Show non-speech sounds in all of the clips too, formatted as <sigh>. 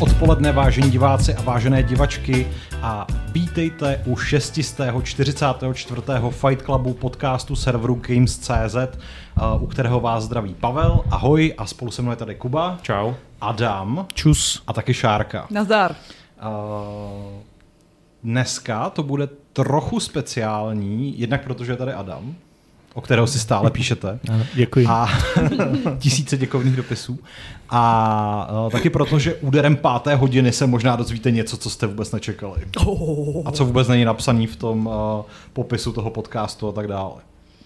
odpoledne, vážení diváci a vážené divačky a vítejte u 644. Fight Clubu podcastu serveru Games.cz, u kterého vás zdraví Pavel, ahoj, a spolu se mnou je tady Kuba. Čau. Adam. Čus. A taky Šárka. Nazdar. Uh, dneska to bude trochu speciální, jednak protože je tady Adam, o kterého si stále píšete. děkuji. A <laughs> tisíce děkovných dopisů. A uh, taky proto, že úderem páté hodiny se možná dozvíte něco, co jste vůbec nečekali. A co vůbec není napsaný v tom uh, popisu toho podcastu a tak dále.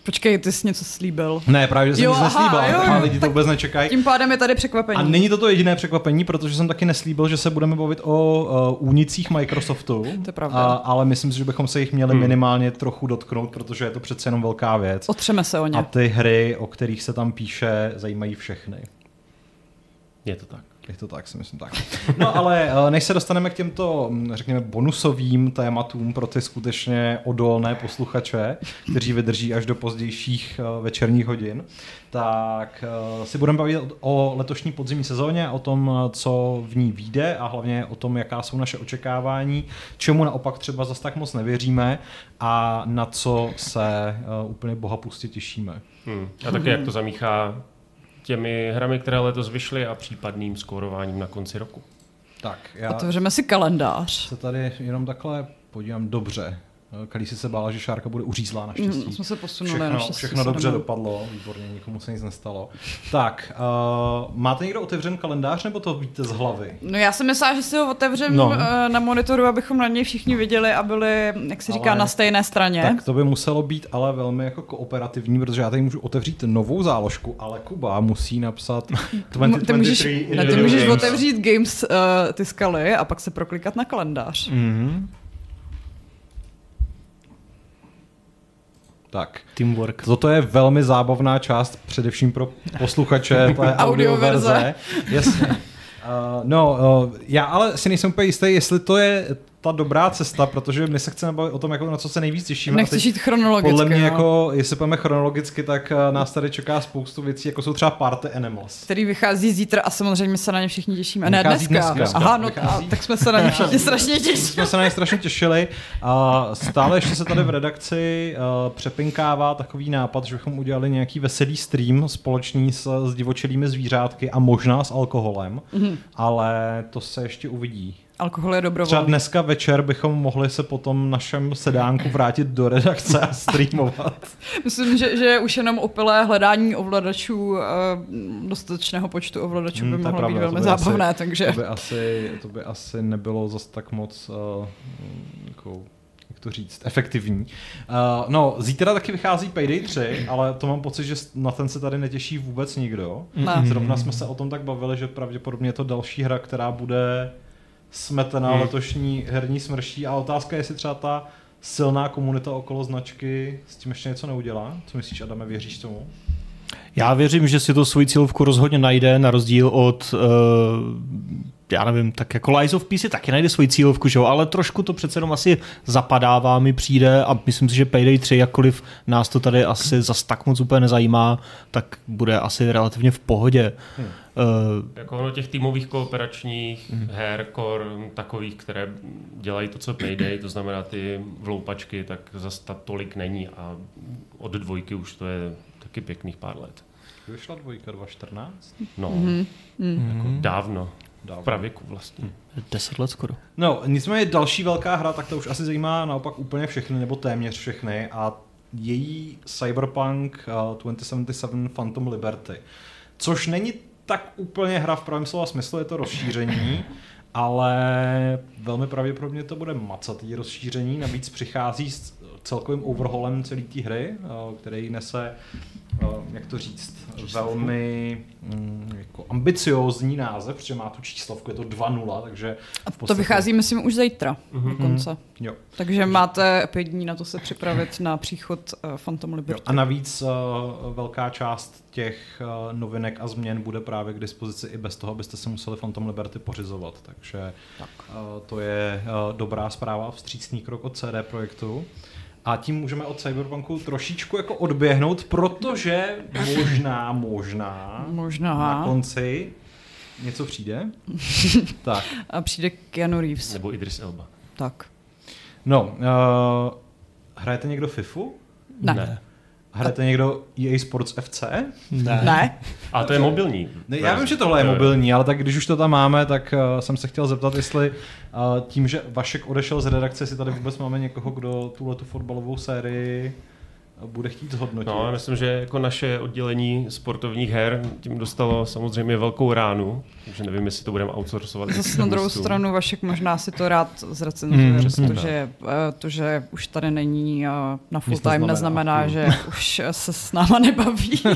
Počkej, ty jsi něco slíbil. Ne, právě, že jsem Jo, nic aha, neslíbil, jo, ale jo, lidi to vůbec nečekají. Tím pádem je tady překvapení. A není to to jediné překvapení, protože jsem taky neslíbil, že se budeme bavit o uh, únicích Microsoftu. To je pravda. A, ale myslím si, že bychom se jich měli hmm. minimálně trochu dotknout, protože je to přece jenom velká věc. Otřeme se o ně. A ty hry, o kterých se tam píše, zajímají všechny. Je to tak. Je to tak, si myslím tak. No ale eh, než se dostaneme k těmto, hm, řekněme, bonusovým tématům pro ty skutečně odolné posluchače, kteří vydrží až do pozdějších eh, večerních hodin, tak eh, si budeme bavit o letošní podzimní sezóně, o tom, co v ní vyjde a hlavně o tom, jaká jsou naše očekávání, čemu naopak třeba zas tak moc nevěříme a na co se úplně bohapustě těšíme. Hmm. A taky jak to zamíchá těmi hrami, které letos vyšly a případným skórováním na konci roku. Tak, já Otevřeme si kalendář. se tady jenom takhle podívám dobře. Kalísi se bála, že Šárka bude uřízlá naštěstí. Mm, jsme se posunuli všechno, naštěstí všechno dobře jdeme. dopadlo, výborně, nikomu se nic nestalo. Tak, uh, máte někdo otevřen kalendář, nebo to víte z hlavy? No já jsem myslela, že si ho otevřem No. no. na monitoru, abychom na něj všichni viděli a byli, jak se říká, Ale- na stejné straně. Tak to by muselo být ale velmi jako kooperativní, protože já tady můžu otevřít novou záložku, ale Kuba musí napsat <laughs> 2023 ty můžeš, ne, ty můžeš games. otevřít Games uh, ty skaly a pak se proklikat na kalendář. Mm-hmm. Tak. Teamwork. Toto je velmi zábavná část, především pro posluchače té <laughs> Audioverze. Jasně. Uh, <laughs> no, uh, já ale si nejsem úplně jistý, jestli to je ta dobrá cesta, protože my se chceme bavit o tom, jako na co se nejvíc těšíme. teď jít chronologicky. Podle mě, no. jako, jestli půjdeme chronologicky, tak uh, nás tady čeká spoustu věcí, jako jsou třeba Party Animals. který vychází zítra a samozřejmě se na ně všichni těšíme. Ne, Vychází dneska. dneska. Aha, no Vychází. a, tak jsme se na ně všichni strašně těšili. jsme se na ně strašně těšili. A stále ještě se tady v redakci uh, přepinkává takový nápad, že bychom udělali nějaký veselý stream společný s, s divočelými zvířátky a možná s alkoholem, mm-hmm. ale to se ještě uvidí. Alkohol je Třeba dobrovolný. dneska večer bychom mohli se potom našem sedánku vrátit do redakce a streamovat. <laughs> Myslím, že, že už jenom opilé hledání ovladačů, eh, dostatečného počtu ovladačů by Hmm, to je mohlo být pravda, to velmi by zábavné, asi- takže To by asi, to by asi nebylo zas tak moc uh, jako, jak to říct, efektivní. Uh, no, zítra taky vychází Payday 3, ale to mám pocit, že na ten se tady netěší vůbec nikdo. Ne. Zrovna jsme se o tom tak bavili, že pravděpodobně je to další hra, která bude smetena Hmm. letošní herní smrší a otázka je, jestli třeba ta silná komunita okolo značky s tím ještě něco neudělá. Co myslíš, Adame, věříš tomu? Já věřím, že si to svoji cílovku rozhodně najde, na rozdíl od, uh, já nevím, tak jako Lies of P si taky najde svoji cílovku, že jo? ale trošku to přece jenom asi zapadává, mi přijde a myslím si, že Payday 3, jakkoliv nás to tady asi zas tak moc úplně nezajímá, tak bude asi relativně v pohodě. Hmm. Uh, Jako ono těch týmových kooperačních mm. her, kor, takových, které dělají to, co Payday, to znamená ty vloupačky, tak zase ta tolik není a od dvojky už to je taky pěkných pár let. Vyšla dvojka 2014? No, Mhm. mm. jako dávno, Dávno. v pravěku vlastně. 10 let skoro. No, nicméně další velká hra, tak to už asi zajímá naopak úplně všechny, nebo téměř všechny, a její Cyberpunk uh, 2077 Phantom Liberty. Což není tak úplně hra v pravém slova smyslu, je to rozšíření, <laughs> ale velmi pravděpodobně to bude macatý rozšíření, navíc přichází s celkovým overhaulem celé té hry, uh, který nese, jak to říct, velmi mm, jako ambiciózní název, protože má tu číslovku, je to 2.0, takže a v to podstatě- vychází, myslím, už zítra Mhm. dokonce. Jo. Takže máte pět dní na to se připravit na příchod uh, Phantom Jo. Liberty. A navíc uh, velká část těch uh, novinek a změn bude právě k dispozici i bez toho, abyste se museli Phantom Liberty pořizovat. Takže Tak. uh, to je uh, dobrá zpráva a vstřícný krok od CD Projektu. A tím můžeme od Cyberpunku trošičku jako odběhnout, protože možná, možná Možná. na konci něco přijde. <laughs> tak, A přijde Keanu Reeves. Nebo Idris Elba. Tak. no, uh, hrajete někdo FIFU? Ne. Ne. Hrajete někdo EA Sports FC? Ne. Ne? A to je mobilní. Ne, já vím, že tohle je mobilní, ale tak když už to tam máme, tak uh, jsem se chtěl zeptat, jestli uh, tím, že Vašek odešel z redakce, jestli tady vůbec máme někoho, kdo tuhle tu fotbalovou sérii uh, bude chtít zhodnotit. No, já myslím, že jako naše oddělení sportovních her tím dostalo samozřejmě velkou ránu, takže nevím, jestli to budeme outsourcovat. Zase na druhou stranu Vašek možná si to rád zrecenzuje, Mm, tak. protože eh, to, že už tady není eh, na full Nic time, neznamená. neznamená, že už se s náma nebaví. Uh,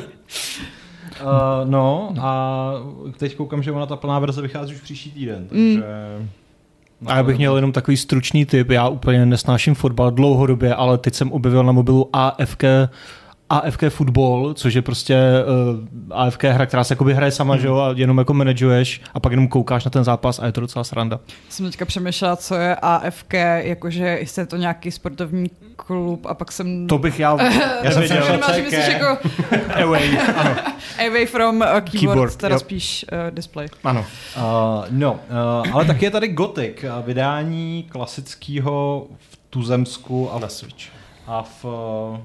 <laughs> no a teď koukám, že ona ta plná verze vychází už příští týden, takže... Mm. A já bych měl jenom takový stručný tip, já úplně nesnáším fotbal dlouhodobě, ale teď jsem objevil na mobilu AFK, AFK Football, což je prostě uh, AFK hra, která se jakoby hraje sama, že jo, a jenom jako manažuješ a pak jenom koukáš na ten zápas a je to docela sranda. jsem teďka přemýšlela, co je AFK, jakože jestli je to nějaký sportovní klub a pak jsem... To bych já, <laughs> Já jsem si Možná, že myslíš jako <laughs> Away, ano, away from uh, keyboard, Keyboard, teda jo. spíš uh, display. ano. Uh, no, uh, ale taky je tady Gothic, uh, vydání klasického v tuzemsku a Na Switch. A v uh,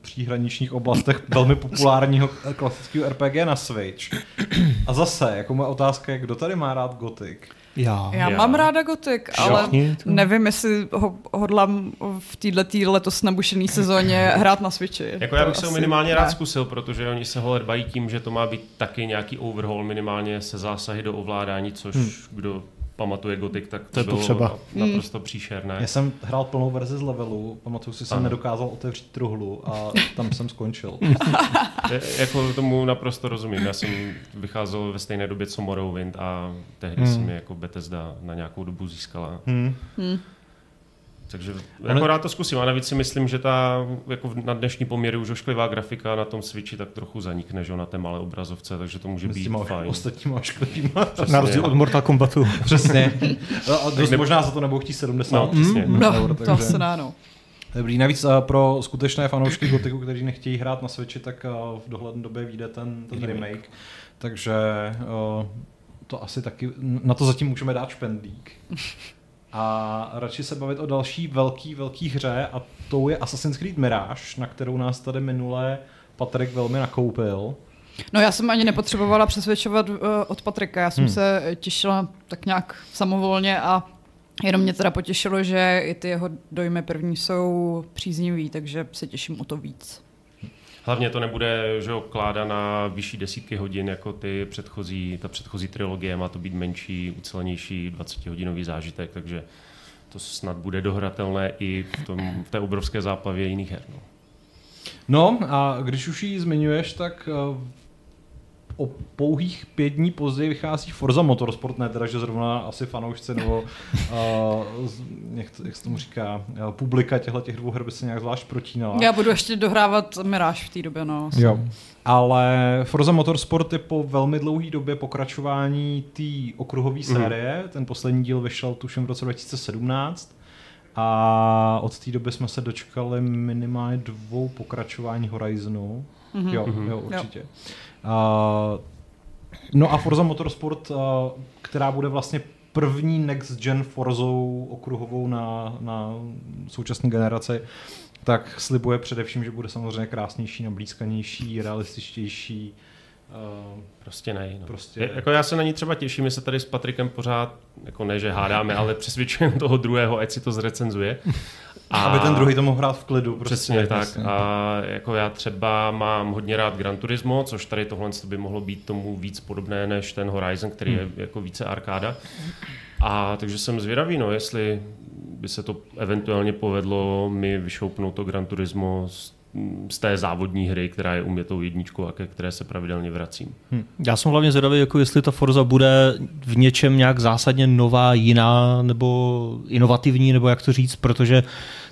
příhraničních oblastech velmi populárního eh, klasického RPG na Switch. A zase, jako moje otázka je, kdo tady má rád Gothic? Já. Já, Já. mám ráda Gothic, ale nevím, jestli ho hodlám v této letos nabušený sezóně hrát na Switchi. Jako já To bych se ho minimálně ne. rád zkusil, protože oni se ho dbají tím, že to má být taky nějaký overhaul minimálně se zásahy do ovládání, což Hmm. kdo pamatuje Gothic, tak To je bylo potřeba. naprosto příšerné. Já jsem hrál plnou verzi z levelu, pamatuju si, že jsem nedokázal otevřít truhlu a tam jsem skončil. <laughs> <laughs> Je, jako tomu naprosto rozumím. Já jsem vycházel ve stejné době co Morrowind a tehdy Hmm. hmm. si mi jako Bethesda na nějakou dobu získala. Hmm. Hm. Takže jako rád to zkusím. A navíc si myslím, že ta jako na dnešní poměry už ošklivá grafika na tom Switchi tak trochu zanikne, že jo, na té malé obrazovce, takže to může S být těma fajn. ostatníma ošklivýma. Na rozdíl od Mortal Kombatu. <laughs> Přesně. No, a dost ne- možná za to nebudou chtít 70 No, přesně. No, eur, to takže- asi ne, no. Dobrý, navíc uh, pro skutečné fanoušky Gotiku, kteří nechtějí hrát na Switchi, tak uh, v dohledné době vyjde ten, ten remake. Remake. remake. Takže uh, to asi taky, na to zatím můžeme dát špendlík. <laughs> A radši se bavit o další velký, velký hře a tou je Assassin's Creed Mirage, na kterou nás tady minule Patrik velmi nakoupil. No já jsem ani nepotřebovala přesvědčovat uh, od Patrika, já jsem Hmm. se těšila tak nějak samovolně a jenom mě teda potěšilo, že i ty jeho dojmy první jsou příznivý, takže se těším o to víc. Hlavně to nebude že jo, kláda na vyšší desítky hodin, jako ty předchozí, ta předchozí trilogie, má to být menší, ucelenější 20-hodinový zážitek, takže to snad bude dohratelné i v, tom, v té obrovské záplavě jiných her. No. No a když už ji zmiňuješ, tak uh, o pouhých pět dní později vychází Forza Motorsport, ne teda, že zrovna asi fanoušci nebo <laughs> uh, jak, to, jak se tomu říká, uh, publika těchto těch dvou her by se nějak zvlášť protínala. Já budu ještě dohrávat Mirage v té době, no. Jo. Ale Forza Motorsport je po velmi dlouhé době pokračování té okruhové Mhm. série. Ten poslední díl vyšel tuším v roce 2017. A od té doby jsme se dočkali minimálně dvou pokračování Horizonu. Mhm. Jo, jo, určitě. Uh, no a Forza Motorsport, uh, která bude vlastně první next gen Forzou okruhovou na, na současné generaci, tak slibuje především, že bude samozřejmě krásnější, nablízkanější, realističtější. Uh, Prostě ne. No. Prostě- Je, jako já se na ní třeba těším, my se tady s Patrikem pořád, jako ne, že hádáme, ale přesvědčujeme toho druhého, ať si to zrecenzuje. A... Aby ten druhý to mohl hrát v klidu. Prostě, Přesně tak. jasně. A jako já třeba mám hodně rád Gran Turismo, což tady tohle by mohlo být tomu víc podobné než ten Horizon, který Hmm. je jako více arkáda. A takže jsem zvědavý, no, jestli by se to eventuálně povedlo mi vyšoupnout to Gran Turismo z, z té závodní hry, která je u mě tou jedničkou a ke které se pravidelně vracím. Já jsem hlavně zvědavý, jako jestli ta Forza bude v něčem nějak zásadně nová, jiná nebo inovativní, nebo jak to říct, protože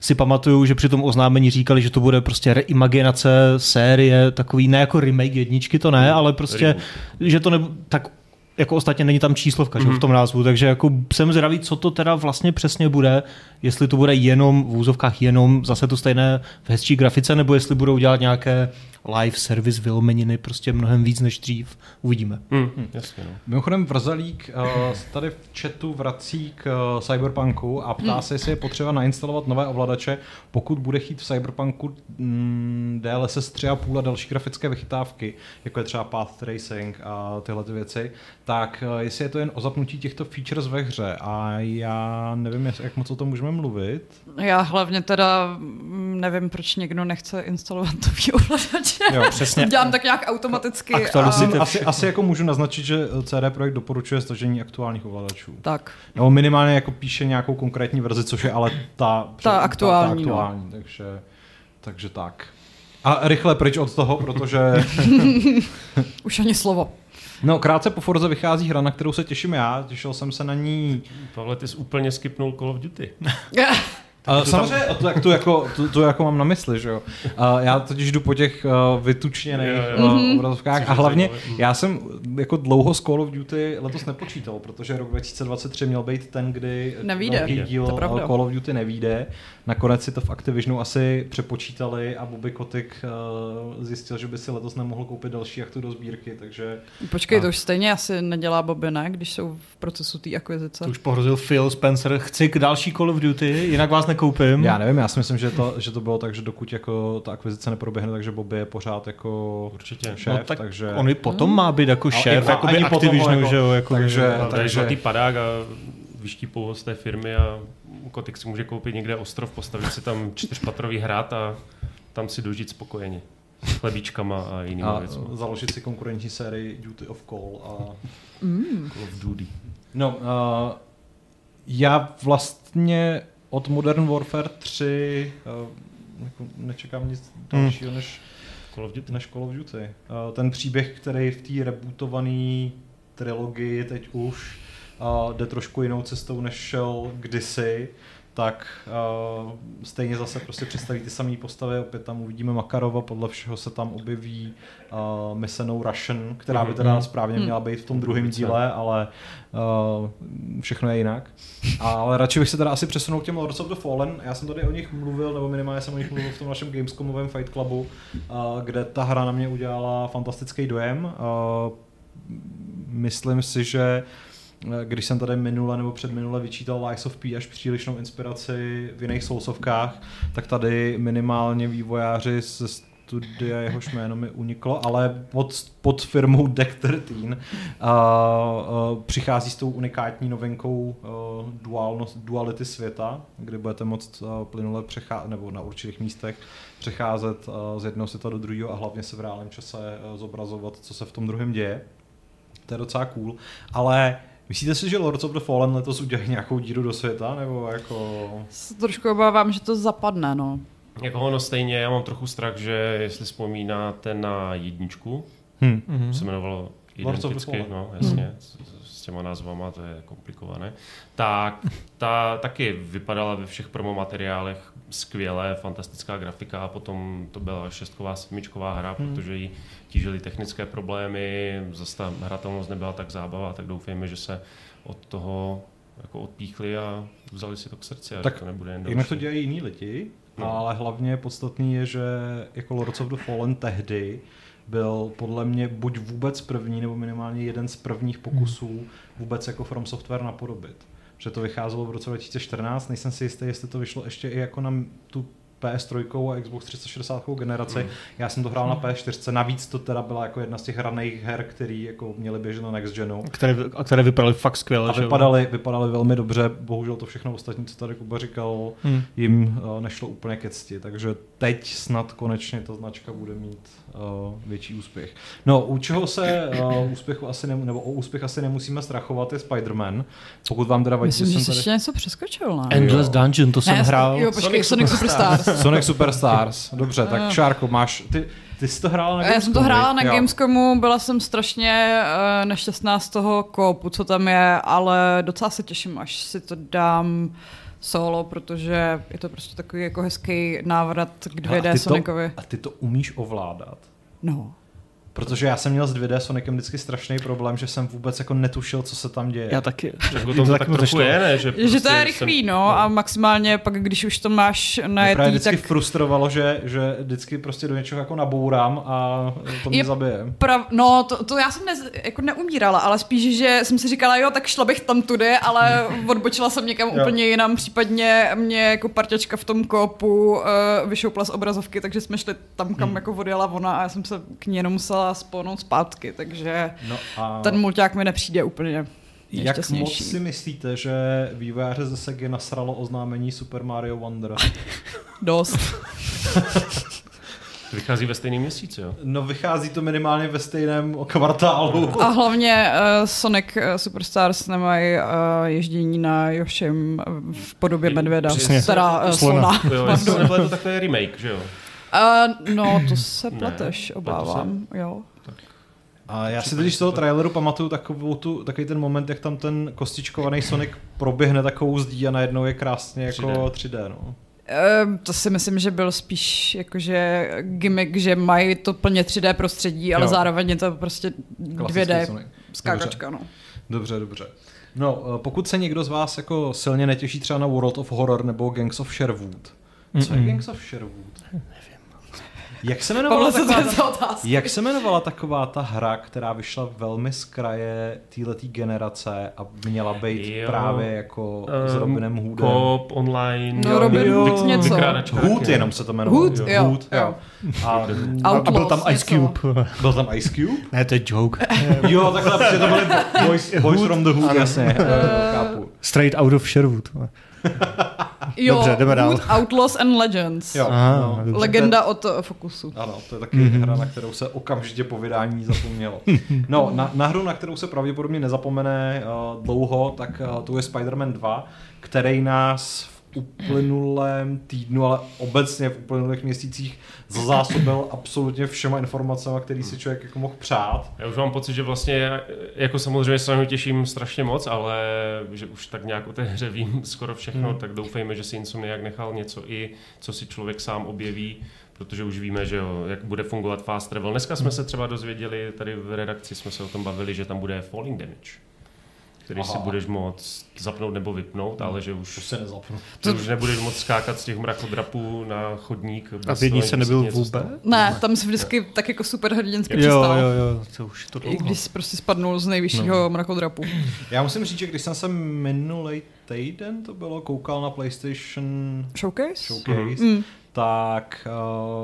si pamatuju, že při tom oznámení říkali, že to bude prostě reimaginace série, takový ne jako remake jedničky, to ne, ale prostě, Reboot. že to ne, tak jako ostatně není tam číslovka mm-hmm. v tom názvu, takže jako jsem zvědavý, co to teda vlastně přesně bude, jestli to bude jenom v úzovkách jenom zase to stejné v hezčí grafice, nebo jestli budou dělat nějaké live service vylomeniny prostě mnohem víc než dřív. Uvidíme. Hmm, jasně, no. Mimochodem Vrzalík uh, tady v chatu vrací k uh, Cyberpunku a ptá se, jestli je potřeba nainstalovat nové ovladače, pokud bude chtít v Cyberpunku mm, DLSS 3.5 a další grafické vychytávky, jako je třeba Path Tracing a tyhle ty věci, tak uh, jestli je to jen o zapnutí těchto features ve hře a já nevím, jak jak moc o tom můžeme mluvit. Já hlavně teda mm, nevím, proč někdo nechce instalovat nový Jo, přesně. To Dělám tak nějak automaticky. Aktualizujte a... Asi, asi jako můžu naznačit, že CD Projekt doporučuje stažení aktuálních ovladačů. Tak. Nebo minimálně jako píše nějakou konkrétní verzi, což je ale ta, Ta aktuální, Ta, ta aktuální takže, takže tak. A rychle pryč od toho, protože... <laughs> Už ani slovo. No, krátce po Forze vychází hra, na kterou se těším já. Těšil jsem se na ní Pavle, ty jsi úplně skipnul Call of Duty. <laughs> Uh, samozřejmě, to, to, to, jako, to, to jako mám na mysli, že jo. Uh, já totiž jdu po těch uh, vytučněných Jo, jo. uh, obrazovkách Což a hlavně zajímavé. já jsem jako dlouho s Call of Duty letos nepočítal, protože rok 2023 měl být ten, kdy Nevyjde. velký díl To Call of Duty nevíde. Nakonec si to v Activisionu asi přepočítali a Bobby Kotick uh, zjistil, že by si letos nemohl koupit další aktu do sbírky, takže Počkej, A- to už stejně asi nedělá Bobby, ne? Když jsou v procesu té akvizice. To už pohrozil Phil Spencer. Chci k další Call of Duty, jinak vás nekoupím. já nevím, já si myslím, že to, že to bylo tak, že dokud jako ta akvizice neproběhne, takže Bobby je pořád jako Určitě. šéf, no, tak takže... on i potom má být jako šéf, jako Activisionu, jako- že jo? Jako takže- A tady je takže- zlatý padák a vyštípou ho z té firmy a Kotik si může koupit někde ostrov, postavit si tam čtyřpatrový hrad a tam si dožít spokojeně. S chlebíčkama a jinými a věcmi. založit si konkurenční sérii Duty of Call. A... Call of Duty. No, uh, já vlastně od Modern Warfare 3 uh, jako nečekám nic dalšího než, Call of Duty. než Call of Duty. Uh, ten příběh, který v té rebootované trilogii teď už uh, jde trošku jinou cestou, než šel kdysi, tak uh, stejně zase prostě představí ty samé postavy, opět tam uvidíme Makarova, podle všeho se tam objeví uh, Missenou Russian, která by teda Mhm. správně měla být v tom druhém Rubice. díle, ale uh, všechno je jinak. Ale radši bych se teda asi přesunul k těm Lords of the Fallen. Já jsem tady o nich mluvil, nebo minimálně jsem o nich mluvil v tom našem Gamescomovém Fight Clubu, uh, kde ta hra na mě udělala fantastický dojem. Uh, myslím si, že eh, když jsem tady minule nebo předminule vyčítal Lies of P až přílišnou inspiraci v jiných soulsovkách, tak tady minimálně vývojáři ze studia, jehož jméno mi uniklo, ale pod, pod firmou <laughs> Deck 13 uh, uh, přichází s tou unikátní novinkou uh, dualnost, duality světa, kdy budete moct uh, plynule přecházet, nebo na určitých místech přecházet uh, z jednoho světa do druhého a hlavně se v reálném čase uh, zobrazovat, co se v tom druhém děje. To je docela cool, ale myslíte si, že Lords of the Fallen letos udělají nějakou díru do světa, nebo jako... Se trošku obávám, že to zapadne, no. Jako ono stejně, já mám trochu strach, že jestli vzpomínáte na jedničku, Hm. Mhm. se jmenovalo Lords of the identicky, no jasně, s těma názvama to je komplikované, tak ta taky vypadala ve všech promomateriálech skvěle, fantastická grafika a potom to byla šestková, sedmičková hra, Hmm. protože jí tížily technické problémy, zase ta hratelnost nebyla tak zábava, tak doufejme, že se od toho jako odpíchli a vzali si to k srdci a Tak to nebude jen Jinak to další. dělají jiní lidi, No. ale hlavně podstatný je, že jako Lords of the Fallen tehdy byl podle mě buď vůbec první, nebo minimálně jeden z prvních pokusů vůbec jako From Software napodobit. Že to vycházelo v roce 2014, nejsem si jistý, jestli to vyšlo ještě i jako na tu PS3 a Xbox 360 generaci. Mm. Já jsem to hrál na PS4, navíc to teda byla jako jedna z těch hraných her, který jako měly běžet na Next Genu. Které, a které vypadaly fakt skvěle. A že jo? vypadaly, vypadaly velmi dobře, bohužel to všechno ostatní, co tady Kuba říkal, Hm. jim uh, nešlo úplně ke cti, takže teď snad konečně ta značka bude mít uh, větší úspěch. No, u čeho se uh, <coughs> úspěchu asi ne, nebo o úspěch asi nemusíme strachovat je Spider-Man, pokud vám teda vadí, Myslím, že jsem tady... ještě něco přeskočil, ne? Endless Jo. Dungeon, to jsem ne, hrál. Jo, počkej, Sonic Sonic Superstars. Sonic Superstars, dobře, tak Jo. Šárko, máš, ty, ty jsi to hrála na Já jsem to Gamescomu, hrála na? Jo. Gamescomu, byla jsem strašně uh, nešťastná z toho koupu, co tam je, ale docela se těším, až si to dám solo, protože je to prostě takový jako hezký návrat k Hele, a 2D ty Sonicovi. To, a ty to umíš ovládat. No. Protože já jsem měl s 2D Sonicem vždycky strašný problém, že jsem vůbec jako netušil, co se tam děje. Já taky. Jako to, to tak trochu je, ne? Že, Že to prostě je rychlý, jsem- no, a maximálně pak, když už to máš právě najetý, vždycky tak frustrovalo, že, že vždycky prostě do něčeho jako nabourám a to mě Je- zabije. Prav, no, to, to já jsem ne, jako neumírala, ale spíš, že jsem si říkala, jo, tak šla bych tam tudy, ale <laughs> odbočila jsem někam Jo. úplně jinam, případně mě jako parťačka v tom kopu uh, vyšoupla z obrazovky, takže jsme šli tam, kam Hmm. jako odjela ona a já jsem se k ní jenom musela spolnout zpátky, takže No a ten mulťák mi nepřijde úplně jak moc si myslíte, že vývojáře ze Sega nasralo oznámení Super Mario Wonder? <laughs> Dost. <laughs> Vychází ve stejném měsíci, jo? No vychází to minimálně ve stejném kvartálu. A hlavně uh, Sonic uh, Superstars nemají uh, ježdění na Yoshim v podobě medvěda, Přesně. teda uh, Slona. slona. Jo, <laughs> jestli to nebylo to takové remake, že jo? Uh, no, to se Ne, pleteš, pletu obávám, jo. A já si totiž z toho traileru pamatuju takovou tu, takový ten moment, jak tam ten kostičkovaný Sonic proběhne takovou zdí a najednou je krásně jako 3D. 3D. no. Ehm, to si myslím, že byl spíš jakože gimmick, že mají to plně 3D prostředí, ale Jo. zároveň je to prostě Klasický 2D Sonic. skákačka, no. Dobře, dobře. No, eh, pokud se někdo z vás jako silně netěší třeba na World of Horror nebo Gangs of Sherwood. Co je. Gangs of Sherwood? Jak se jmenovala taková ta, jak se jmenovala taková ta hra, která vyšla velmi z kraje téhletý generace a měla být Jo. právě jako s Ehm, Robinem Hoodem? Coop, online. No, Robin Jo. Hood něco. Hood jenom se to jmenovalo. Hood, jo, Hood, jo. A, A, a byl tam Ice něco. Cube. byl tam Ice Cube? ne, to je joke. <laughs> Jo, takhle, protože to byly boys, boys from the Hood, jasně, chápu. Straight out of Sherwood. Jo, Dobře, jdeme dál. Outlaws and Legends. Jo, Aha, no. dobře. Legenda od uh, Focusu. Ano, to je taky Mhm. mm-hmm. hra, na kterou se okamžitě po vydání zapomnělo. <laughs> No, na, na hru, na kterou se pravděpodobně nezapomene uh, dlouho, tak uh, to je Spider-Man 2, který nás v uplynulém týdnu, ale obecně v uplynulých měsících zazásobil absolutně všema informacemi, který si člověk jako mohl přát. Já už mám pocit, že vlastně, jako samozřejmě se na něj těším strašně moc, ale že už tak nějak o té hře vím skoro všechno, Hmm. tak doufejme, že si Insomniac nechal něco i, co si člověk sám objeví, protože už víme, že jo, jak bude fungovat fast travel. Dneska jsme se třeba dozvěděli, tady v redakci jsme se o tom bavili, že tam bude falling damage, který Aha. si budeš moct zapnout nebo vypnout, ale že už, se nezapnu. že už nebudeš moc skákat z těch mrakodrapů na chodník. A v aby se nebyl vůbec? stalo. Ne, tam se vždycky tak jako super hrdinsky Jo, jo, jo, to už je to I dlouho. když jsi prostě spadnul z nejvyššího no. mrakodrapu. Já musím říct, že když jsem se minulý týden to bylo, koukal na PlayStation Showcase? Showcase, Mm. Tak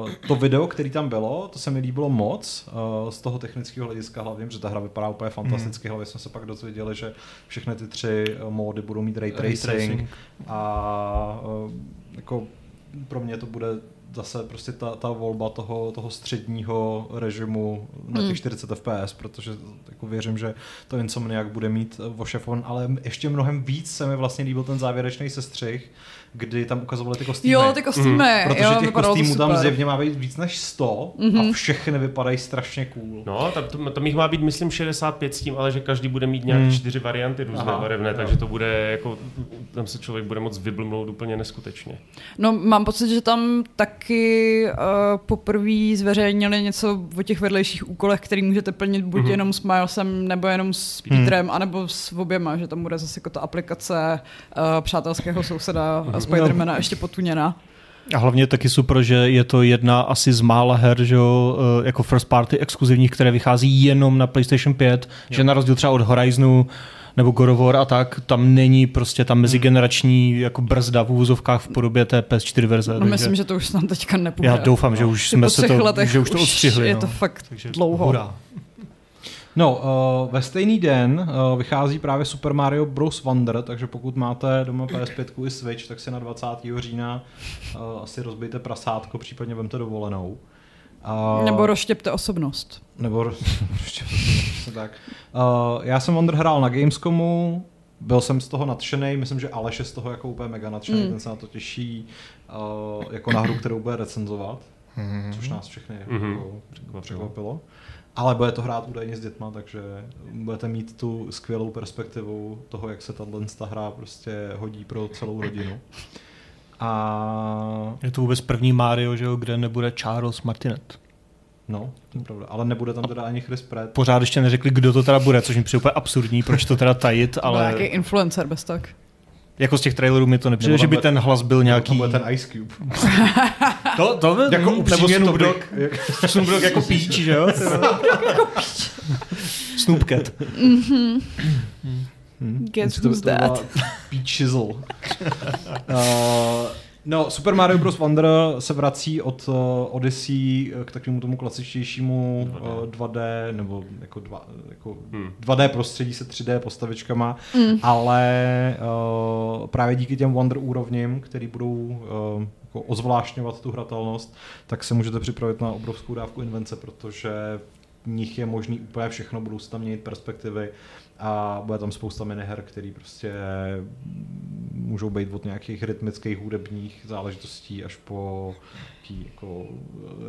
uh, to video, který tam bylo, to se mi líbilo moc uh, z toho technického hlediska hlavně, protože ta hra vypadá úplně fantasticky, hlavně jsme se pak dozvěděli, že všechny ty tři uh, módy budou mít ray Ray tracing, a uh, jako pro mě to bude zase prostě ta, ta volba toho, toho středního režimu na těch Hmm. 40 fps, protože jako věřím, že to Insomniac bude mít eh, ošefon, ale ještě mnohem víc se mi vlastně líbil ten závěrečný sestřih, kdy tam ukazovali ty kostýmy. Jo, ty kostýmy. Mhm. Protože jo, těch kostýmů tam zjevně má být víc než 100 Mhm. a všechny vypadají strašně cool. No, tam, tam, tam jich má být, myslím, 65 s tím, ale že každý bude mít nějaké Hmm. čtyři varianty různé Aha, barevné, jo. takže to bude jako, tam se člověk bude moc vyblmnout úplně neskutečně. No, mám pocit, že tam taky uh, poprvé zveřejnili něco o těch vedlejších úkolech, který můžete plnit buď Mhm. jenom s Milesem, nebo jenom s Mhm. Petrem, anebo s oběma, že tam bude zase jako ta aplikace uh, přátelského souseda uh, Spidermana ještě potuněna. A hlavně je taky super, že je to jedna asi z mála her, že jo, eh, jako first party exkluzivních, které vychází jenom na PlayStation 5, jo. že na rozdíl třeba od Horizonu nebo God of War a tak, tam není prostě ta mezigenerační jako brzda v úvozovkách v podobě té PS4 verze. No, takže myslím, že to už snad teďka nepůjde. já doufám, že už <laughs> jsme se to, letech že už to odstřihli. Je no. to fakt Takže dlouho. hurá. No, uh, ve stejný den uh, vychází právě Super Mario Bros. Wonder, takže pokud máte doma PS5 i Switch, tak si na 20. října uh, asi rozbijte prasátko, případně vemte dovolenou. Uh, Nebo rozštěpte osobnost. Nebo <laughs> přesně tak. Uh, já jsem Wonder hrál na Gamescomu, byl jsem z toho nadšený, myslím, že Aleš je z toho jako úplně mega nadšený, Mm. ten se na to těší uh, jako na hru, kterou bude recenzovat, Mhm. což nás všechny Mhm. jako Překvapilo. překvapilo. Ale bude to hrát údajně s dětma, takže budete mít tu skvělou perspektivu toho, jak se tahle ta hra prostě hodí pro celou rodinu. A Je to vůbec první Mario, že jo, kde nebude Charles Martinet. No, to je pravda. Ale nebude tam teda ani Chris Pratt. Pořád ještě neřekli, kdo to teda bude, což mi přijde úplně absurdní, proč to teda tajit, Ale... ale Nějaký influencer bez tak. jako z těch trailerů mi to nepřijde, Nebo že tam by ten hlas byl Tam nějaký... bude ten Ice Cube. <laughs> To, to by, jako upřímně Snoop to Dogg, Snoop Dogg jako Peach, že jo? Snoop Cat. Guess To- who's to byla that? Peach Shizzle. <laughs> uh, no, Super Mario Bros. Wonder se vrací od uh, Odyssey k takovému tomu klasičtějšímu 2D, 2D. 2D nebo jako, dva, jako Hmm. 2D prostředí se 3D postavičkama, mm. ale uh, právě díky těm Wonder úrovním, který budou uh, jako ozvlášňovat tu hratelnost, tak se můžete připravit na obrovskou dávku invence, protože v nich je možný úplně všechno, budou se tam měnit perspektivy a bude tam spousta miniher, který prostě můžou být od nějakých rytmických hudebních záležitostí až po taký jako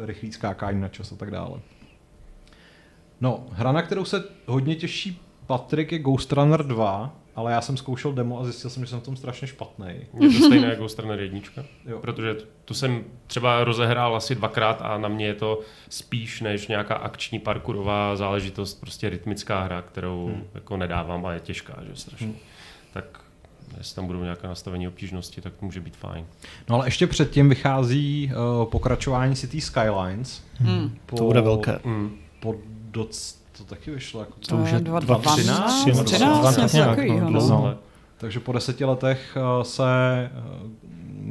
rychlý skákání na čas a tak dále. No, hra, na kterou se hodně těší Patrik je Ghost Runner 2, ale já jsem zkoušel demo a zjistil jsem, že jsem v tom strašně špatný. Je to stejné jako Ghost Runner jednička. Jo. Protože tu jsem třeba rozehrál asi dvakrát a na mě je to spíš než nějaká akční parkourová záležitost, prostě rytmická hra, kterou hmm. jako nedávám a je těžká, že strašně. Hmm. Hmm. Tak jestli tam budou nějaké nastavení obtížnosti, tak to může být fajn. No ale ještě předtím vychází uh, pokračování City Skylines. Hmm. Po, To bude velké. Hmm. Po doc, to taky vyšlo. Jako To už je 2013, 2013, nebo 13, 20, něco nějak, takového. no, No. Takže po deseti letech uh, se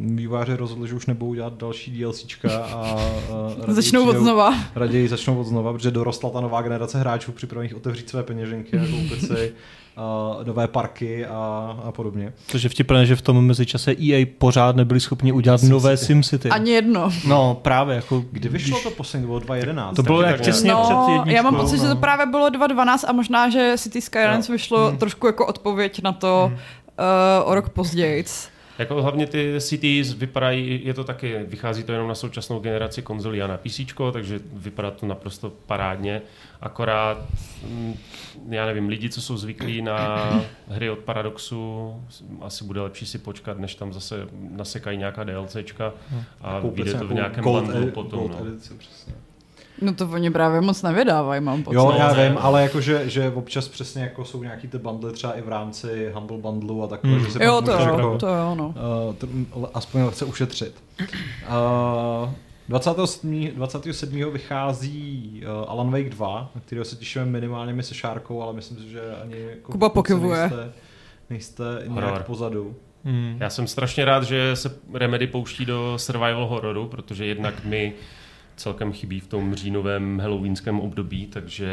výváři rozhodli, že už nebudou dělat další DLCčka a <laughs> raději Začnou od znova. Raději začnou od znova, protože dorostla ta nová generace hráčů připravených otevřít své peněženky <laughs> a koupit si uh, nové parky a, a podobně. Což je vtipné, že v tom mezičase EA pořád nebyli schopni udělat SimCity. nové SimCity. Ani jedno. No právě, jako... Kdy vyšlo to poslední, to bylo 2011. To bylo tak těsně no, před jedničkou. já mám pocit, že to no. právě bylo 2012 a možná, že City Skylines Jo. vyšlo Hmm. trošku jako odpověď na to uh, o rok později. Jako hlavně ty cities vypadají, je to taky, vychází to jenom na současnou generaci konzolí a na PC, takže vypadá to naprosto parádně. Akorát, mm, já nevím, lidi, co jsou zvyklí na hry od Paradoxu, asi bude lepší si počkat, než tam zase nasekají nějaká DLCčka a vyjde to v nějakém bundlu potom. gold No. edici, přesně. No to oni právě moc nevydávají, mám pocit. Jo, já vím, ale jakože, že občas přesně jako jsou nějaký ty bundly třeba i v rámci Humble Bundlu a takhle, Hmm. že si Jo, to můžeš jo, jako, to jo, no. uh, aspoň chce ušetřit. Uh, 27. 27. vychází uh, Alan Wake 2, na kterého se těšíme minimálně my se Šárkou, ale myslím si, že ani jako Kuba pokyvuje. nejste, nejste nějak Horor. pozadu. Hmm. Já jsem strašně rád, že se Remedy pouští do survival hororu, protože jednak mi celkem chybí v tom říjnovém halloweenském období, takže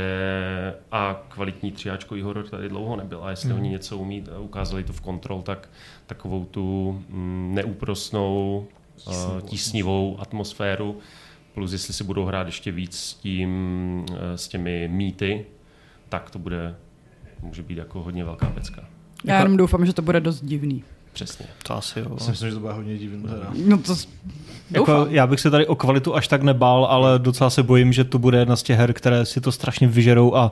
a kvalitní tříáčkový horor tady dlouho nebyl. A jestli Mhm. oni něco umí, a ukázali to v kontrol, tak takovou tu mm, neúprosnou, uh, Tísnivou tísnivou atmosféru, plus jestli si budou hrát ještě víc s tím, eh, s těmi mýty, tak to bude, může být jako hodně velká pecka. Já Jako- jenom doufám, že to bude dost divný. Přesně. To asi jo. Já si myslím, že to bude hodně divné. Teda. No to s- Jako, doufám. já bych se tady o kvalitu až tak nebál, ale docela se bojím, že to bude jedna z těch her, které si to strašně vyžerou a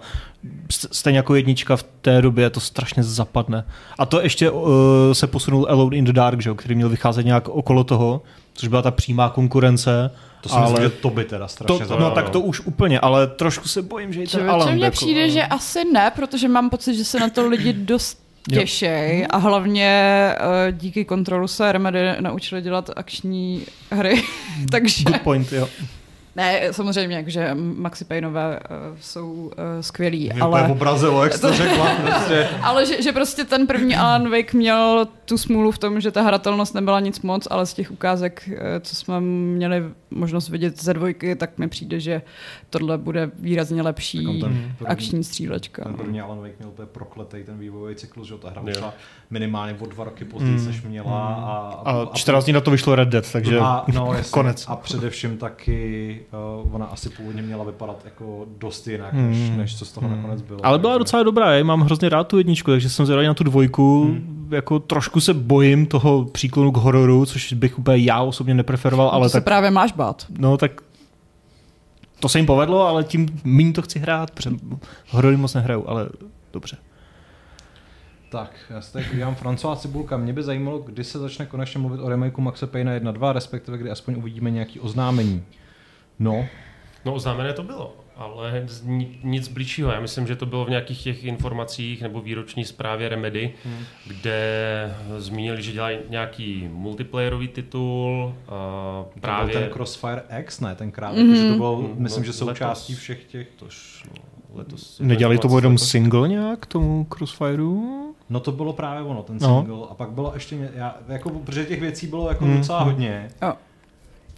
stejně jako jednička v té době to strašně zapadne. A to ještě uh, se posunul Alone in the Dark, že, jo, který měl vycházet nějak okolo toho, což byla ta přímá konkurence. To si ale myslím, že to by teda to, strašně no zaujalo. tak to už úplně, ale trošku se bojím, že i ten Alan... mně jako- přijde, že asi ne, protože mám pocit, že se na to lidi dost. Těšej a hlavně uh, díky kontrolu se Remedy naučili dělat akční hry, <laughs> takže Good point, jo. ne, samozřejmě, jakže Maxi Payneové uh, jsou uh, skvělí, Mě ale, obrazilo, jak jsi to řekla. <laughs> Prostě. ale že, že prostě ten první Alan Wake měl tu smůlu v tom, že ta hratelnost nebyla nic moc, ale z těch ukázek, eh, co jsme měli možnost vidět ze dvojky, tak mi přijde, že tohle bude výrazně lepší ten první- akční střílečka. Ten první Alan Wake měl úplně prokletej ten vývojový cyklus, že ta hra vyšla minimálně o dva roky později, Mm. než měla. A, A 14 dní na to vyšlo Red Dead, takže a, no, <laughs> jasně. konec. A především taky uh, ona asi původně měla vypadat jako dost jinak, než, Hmm. než co z toho Hmm. nakonec bylo. Ale byla takže- docela dobrá, já mám hrozně rád tu jedničku, takže jsem zvědavý na tu dvojku. Hmm. Jako trošku se bojím toho příklonu k hororu, což bych úplně já osobně nepreferoval, ale to se tak, právě máš bát. no tak to se jim povedlo, ale tím méně to chci hrát, protože horory moc nehraju, ale dobře. Tak, já se tady podívám, Francová Cibulka. Mě by zajímalo, kdy se začne konečně mluvit o remakeu Maxe Payne 1.2, respektive kdy aspoň uvidíme nějaký oznámení. No, No oznámené to bylo, ale nic blížšího. Já myslím, že to bylo v nějakých těch informacích nebo výroční zprávě Remedy, hmm. kde zmínili, že dělají nějaký multiplayerový titul. A Právě... To byl ten Crossfire X, ne tenkrát, mm-hmm. že to bylo, Mm, myslím, no, že součástí letos. všech těch... Tož, no, letos, Nedělali to jenom single nějak tomu Crossfireu? No to bylo právě ono, ten No. single. A pak bylo ještě, já, jako, protože těch věcí bylo jako Mm, docela hodně.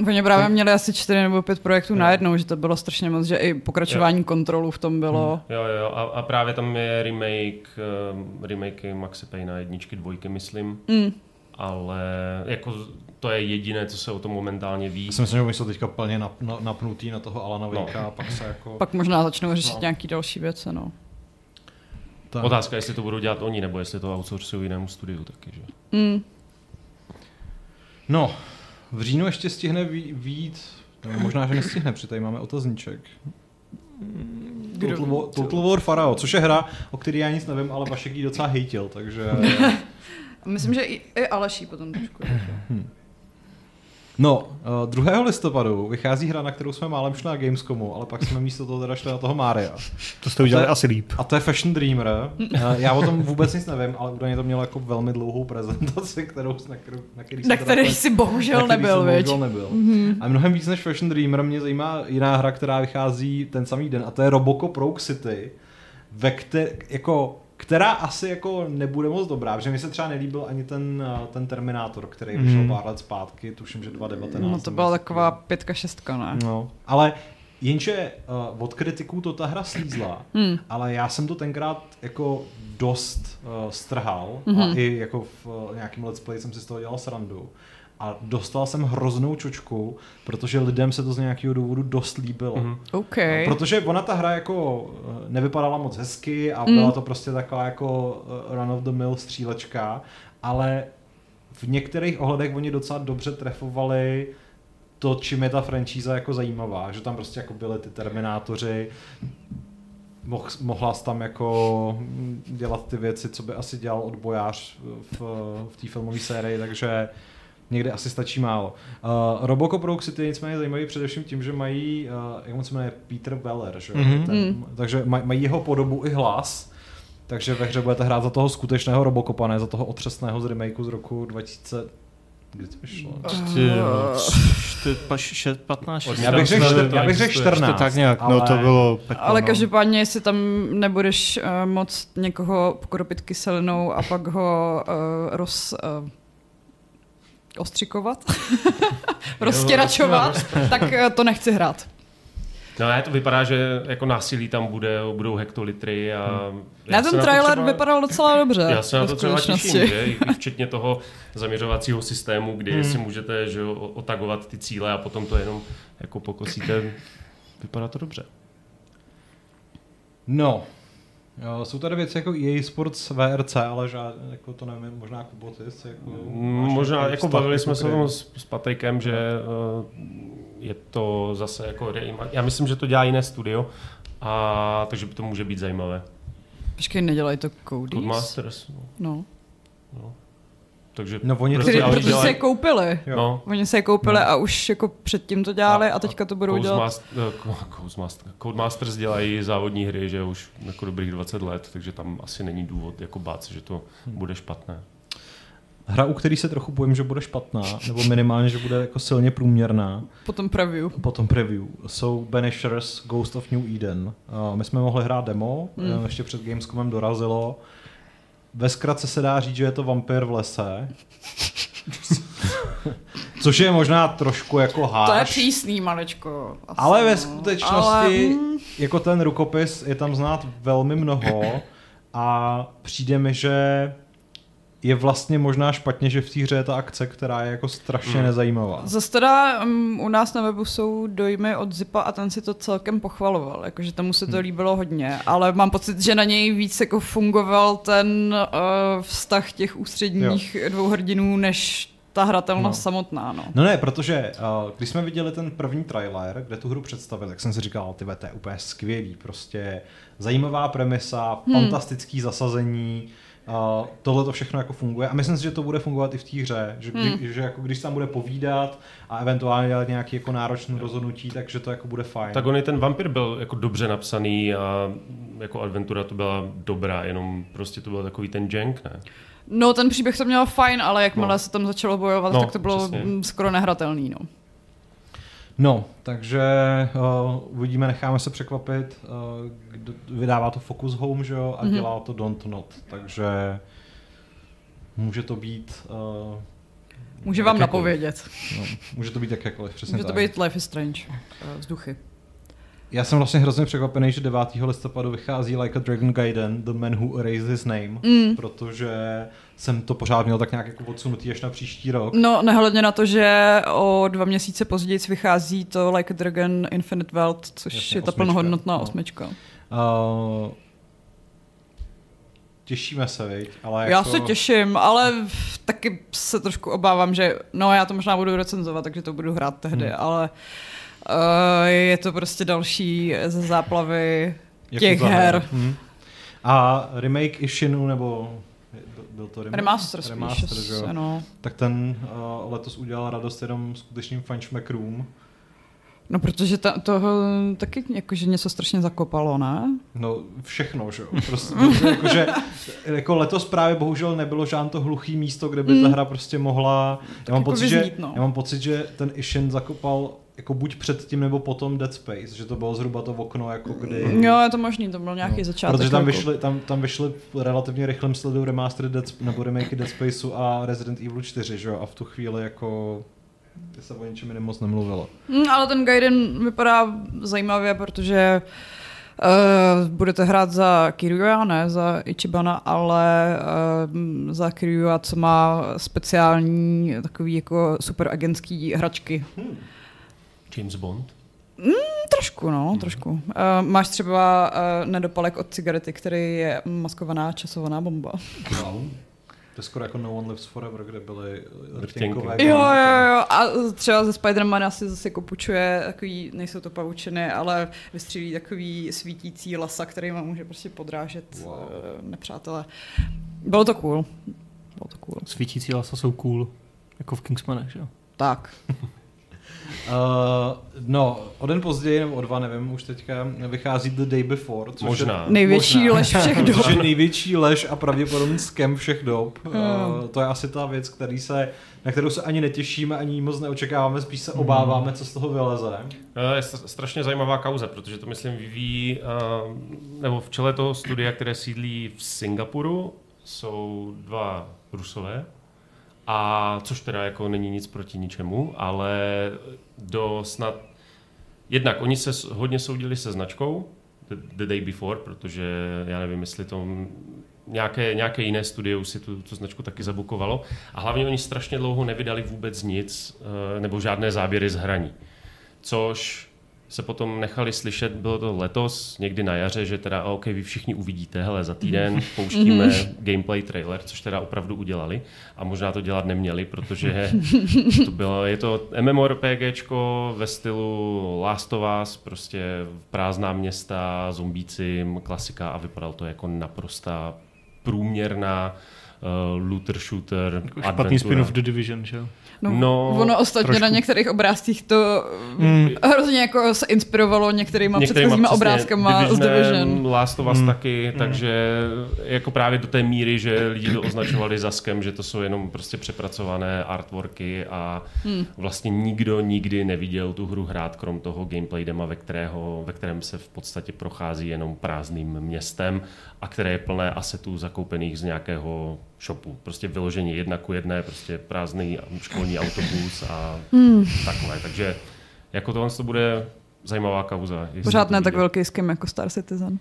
Oni právě měli asi čtyři nebo pět projektů Jo. najednou, že to bylo strašně moc, že i pokračování kontrolu v tom bylo. Jo, jo, a, a právě tam je remake, um, remakey Maxi Payna jedničky, dvojky, myslím. Mm. Ale jako to je jediné, co se o tom momentálně ví. Já si myslím, že oni jsou teďka plně nap, na, napnutý na toho Alana No. A pak se jako... Pak možná začnou řešit No. nějaký další věci, no. ta, Otázka, jestli to budou dělat oni, nebo jestli to outsourcují jinému studiu taky, že? Mm. No, v říjnu ještě stihne výjít, no, možná, že nestihne, protože tady máme otazníček. Kdo Total, War, Total War Pharaoh, což je hra, o který já nic nevím, ale Vašek ji docela hejtil, takže... <laughs> Myslím, že i, i Aleší potom trošku. No, uh, 2. listopadu vychází hra, na kterou jsme málem šli na Gamescomu, ale pak jsme místo toho teda šli na toho Maria. To jste udělali to je- asi líp. A to je Fashion Dreamer. Uh, já o tom vůbec nic nevím, ale údajně to mělo jako velmi dlouhou prezentaci, kterou, na, kterou, na který Na jsem teda- který jsi bohužel na který nebyl, jsem bohužel nebyl. Mm-hmm. A mnohem víc než Fashion Dreamer mě zajímá jiná hra, která vychází ten samý den, a to je Robocop Rogue City, ve kter- jako, která asi jako nebude moc dobrá, protože mi se třeba nelíbil ani ten, uh, ten Terminátor, který Mhm. vyšel pár let zpátky, tuším, že 2019. No to byla taková pětka, šestka, ne? No, ale jenže uh, od kritiků to ta hra slízla, Hmm. ale já jsem to tenkrát jako dost uh, strhal a Mhm. i jako v uh, nějakém let's play jsem si z toho dělal srandu. A dostal jsem hroznou čočku, protože lidem se to z nějakého důvodu dost líbilo. Mhm. OK. No, protože ona ta hra jako eh, nevypadala moc hezky a Mm. byla to prostě taková jako eh, run of the mill střílečka, ale v některých ohledech oni docela dobře trefovali to, čím je ta franšíza jako zajímavá, že tam prostě jako byly ty Terminátoři, mohl, mohla jsi tam jako mm, dělat ty věci, co by asi dělal odbojář v, v té filmové sérii, takže někde asi stačí málo. Uh, Robocop Rogue City je nicméně zajímavý především tím, že mají, uh, jak on se jmenuje, Peter Weller, že? Mhm. Ten, Mm. takže maj, mají jeho podobu i hlas, takže ve hře budete hrát za toho skutečného Robocopa, ne za toho otřesného z remakeu z roku 2000, kdy to vyšlo? Ty, čty- pa- še- 15, Od- Já bych řekl, Tam čtyř, to já bych řekl existuje. 14. to tak nějak, ale... no to bylo peklo, Ale no. každopádně, jestli tam nebudeš uh, moc někoho pokropit kyselinou a pak ho uh, roz... Uh, ostřikovat, <laughs> roztěračovat, tak uh, to nechci hrát. No ne, to vypadá, že jako násilí tam bude, budou hektolitry a... já Na ten trailer třeba- vypadal docela dobře. Já se na to třeba těším, že? I včetně toho zaměřovacího systému, kdy Hmm. si můžete že, jo, otagovat ty cíle a potom to jenom jako pokosíte. Vypadá to dobře. No, Jo, jsou tady věci jako EA Sports VRC, ale žád, jako to nevím, možná Kubo, ty jsi jako... Mm, Možná, jako vztah bavili jsme se o tom s, s Patrikem, že uh, je to zase jako Já myslím, že to dělá jiné studio, a takže by to může být zajímavé. Počkej, nedělají to Codys? Codemasters, no, No. no. Takže No, oni to Který, dělají- ale protože se je koupili. Jo. No, Oni se je koupili a už jako předtím to dělali a teďka to budou dělat. Codemast- eh, Co- Codemasters, Codemasters dělají závodní hry, že už jako dobrých 20 let, takže tam asi není důvod jako bát se, že to bude špatné. Hra, u který se trochu bojím, že bude špatná, nebo minimálně, že bude jako silně průměrná, Potom preview. po tom preview, jsou Banishers Ghost of New Eden. Uh, my jsme mohli hrát demo, mm. ještě před Gamescomem dorazilo. Ve zkratce se dá říct, že je to vampír v lese. Což je možná trošku jako háš. To je přísný, malečko. Asi, Ale ve no. skutečnosti, Ale, mm, jako ten rukopis, je tam znát velmi mnoho a přijde mi, že je vlastně možná špatně, že v té hře je ta akce, která je jako strašně Mm. nezajímavá. Zase teda um, u nás na webu jsou dojmy od Zipa a ten si to celkem pochvaloval, jakože tomu se to Hmm. líbilo hodně, ale mám pocit, že na něj víc jako fungoval ten uh, vztah těch ústředních jo. dvou hrdinů, než ta hratelnost No. samotná, no. No ne, protože uh, když jsme viděli ten první trailer, kde tu hru představili, tak jsem si říkal, ty to je úplně skvělý, prostě zajímavá premisa, Hmm. fantastický zasazení, Uh, tohle to všechno jako funguje a myslím si, že to bude fungovat i v té hře, že, Hmm. kdy, že jako když tam bude povídat a eventuálně dělat nějaký jako náročný rozhodnutí, takže to jako bude fajn. Tak on i ten vampir byl jako dobře napsaný a jako adventura to byla dobrá, jenom prostě to byl takový ten jank, ne? No, ten příběh to měl fajn, ale jakmile No. se tam začalo bojovat, No, tak to bylo přesně. skoro nehratelný, no. No, takže uh, uvidíme, necháme se překvapit. Uh, kdo, vydává to Focus Home, že jo, a Mhm. mm-hmm. dělá to Don't Not, takže může to být... Uh, Může vám napovědět. No, může to být jakékoliv, přesně Může to tak. být Life is Strange. eh, Vzduchy. Já jsem vlastně hrozně překvapený, že 9. listopadu vychází Like a Dragon Gaiden, The Man Who Erased His Name, Mm. protože jsem to pořád měl tak nějak jako odsunutý až na příští rok. No, nehledně na to, že o dva měsíce později vychází to Like a Dragon Infinite World, což Jasně, je ta osmička, plnohodnotná no. osmička. Uh, těšíme se, viď? Ale jako... Já se těším, ale taky se trošku obávám, že no já to možná budu recenzovat, takže to budu hrát tehdy, Hmm. ale uh, je to prostě další ze záplavy Jako těch zahraj. her. Hmm. A remake Ishinu, nebo byl to remake? Remaster spíš, Remaster, že jo? no. Tak ten uh, letos udělal radost jenom skutečným fanšmekrům. No, protože ta, toho taky jakože něco strašně zakopalo, ne? No všechno, že jo. Prostě, jakože, jako letos právě bohužel nebylo žádné to hluchý místo, kde by ta Mm. hra prostě mohla... Já mám, jako pocit, že, vyznít, no. já mám pocit, že ten Ishin zakopal jako buď předtím nebo potom Dead Space, že to bylo zhruba to okno, jako kdy... Jo, je to možný, to byl nějaký No, začátek. Protože tam vyšly, tam, tam vyšly relativně rychlém sledu remastery Dead, nebo remake Dead Spaceu a Resident Evil 4, že jo? A v tu chvíli jako se o něčem jiném moc nemluvilo. Hmm, ale ten Gaiden vypadá zajímavě, protože uh, budete hrát za Kiryuya, ne za Ichibana, ale uh, za Kiryuya, co má speciální takový jako super agentský hračky. James Bond. Trošku, no, trošku. Uh, máš třeba uh, nedopalek od cigarety, který je maskovaná časovaná bomba. Wow. <laughs> To je skoro jako No One Lives Forever, kde byly Rtěnky. rtěnkové Jo, jo, jo. A třeba ze Spidermana si zase půjčuje takový, nejsou to pavučiny, ale vystřílí takový svítící lasa, který vám může prostě podrážet Wow. wow. nepřátelé. Bylo to cool. Bylo to cool. Svítící lasa jsou cool. Jako v Kingsmanech, že jo? Tak. <laughs> Uh, no, o den později, nebo o dva, nevím, už teďka vychází The Day Before. Což Možná. Je, Největší možná. <laughs> lež všech dob. Což je největší lež a pravděpodobný scam všech dob. Uh, Hmm. to je asi ta věc, který se, na kterou se ani netěšíme, ani moc neočekáváme, spíš se obáváme, co z toho vyleze. Eh, Je st- strašně zajímavá kauza, protože to myslím vyvíjí, eh, nebo v čele toho studia, které sídlí v Singapuru, jsou dva rusové, a což teda jako není nic proti ničemu, ale do snad jednak oni se hodně soudili se značkou The, the Day Before, protože já nevím, jestli to nějaké, nějaké jiné studio už si tu, tu značku taky zabukovalo. A hlavně oni strašně dlouho nevydali vůbec nic, eh, nebo žádné záběry z hraní. Což se potom nechali slyšet, bylo to letos, někdy na jaře, že teda OK, vy všichni uvidíte, hele, za týden pouštíme gameplay trailer, což teda opravdu udělali. A možná to dělat neměli, protože <laughs> to bylo, je to MMORPGčko ve stylu Last of Us, prostě prázdná města, zombíci, klasika a vypadalo to jako naprosta průměrná uh, looter shooter Jako špatný spin-off The Division, že jo? No, No, no ono ostatně trošku. na některých obrázcích to Mm. hrozně jako se inspirovalo některýma, Některýma předchozíma obrázkama z Division. Last of Us Mm. taky, takže jako právě do té míry, že lidi to označovali za skem, že to jsou jenom prostě přepracované artworky a Hmm. vlastně nikdo nikdy neviděl tu hru hrát krom toho gameplay dema, ve, kterého, ve kterém se v podstatě prochází jenom prázdným městem a které je plné asetů zakoupených z nějakého shopu. Prostě vyložení jedna ku jedné, prostě prázdný školní autobus a Hmm. takové. Takže jako tohle to bude zajímavá kauza. Pořád ne tak velký skim jako Star Citizen.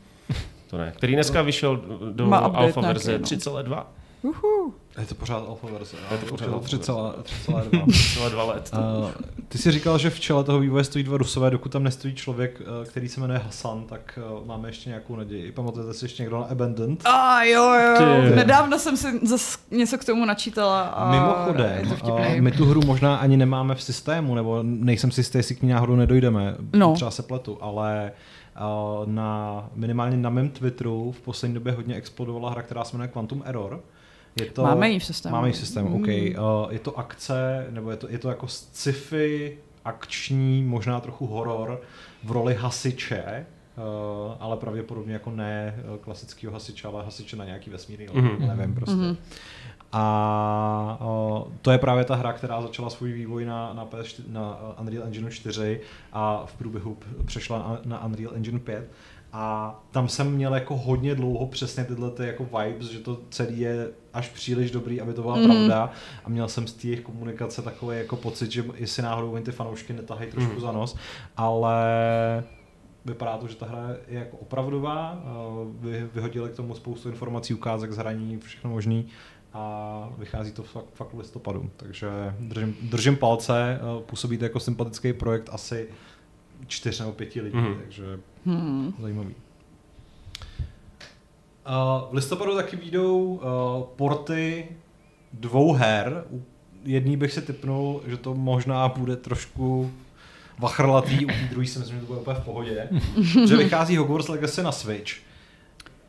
To ne. Který dneska vyšel do Má alfa verze no. 3.2. Uhu. Je to pořád alfa verze. Je to pořád alfa 3,2. Celé dva let. Uh, ty jsi říkal, že v čele toho vývoje stojí dva rusové, dokud tam nestojí člověk, uh, který se jmenuje Hasan, tak uh, máme ještě nějakou naději. Pamatujete si ještě někdo na Abandoned? A jo, jo. Ty. Nedávno jsem si zas něco k tomu načítala. A Mimochodem, to uh, vtipný. my tu hru možná ani nemáme v systému, nebo nejsem si jistý, jestli k ní náhodou nedojdeme. No. Třeba se pletu, ale na, minimálně na mém Twitteru v poslední době hodně explodovala hra, která se jmenuje Quantum Error. Je to, Máme ji v systému. Máme ji v systému, OK. Mm. Uh, je to akce, nebo je to, je to jako sci-fi, akční, možná trochu horor v roli hasiče, uh, ale pravděpodobně jako ne uh, klasického hasiče, ale hasiče na nějaký vesmírný mm-hmm. Mhm. nevím prostě. Mhm. Mm-hmm. A uh, to je právě ta hra, která začala svůj vývoj na, na, PS4, na Unreal Engine 4 a v průběhu přešla na, na Unreal Engine 5. A tam jsem měl jako hodně dlouho přesně tyhle ty jako vibes, že to celý je až příliš dobrý, aby to byla mm. pravda. A měl jsem z té jejich komunikace takový jako pocit, že jestli náhodou oni ty fanoušky netahají trošku Mhm. za nos, ale vypadá to, že ta hra je jako opravdová, eh, vy, vyhodili k tomu spoustu informací, ukázek z hraní, všechno možný a vychází to fakt, fakt v listopadu, takže držím, držím palce, působí to jako sympatický projekt asi čtyř nebo pěti lidí, Mhm. takže Hmm. zajímavý. Uh, v listopadu taky výjdou uh, porty dvou her. U jedný bych si typnul, že to možná bude trošku vachrlatý, u té druhý si myslím, že to bude úplně v pohodě. <laughs> že vychází Hogwarts Legacy na Switch.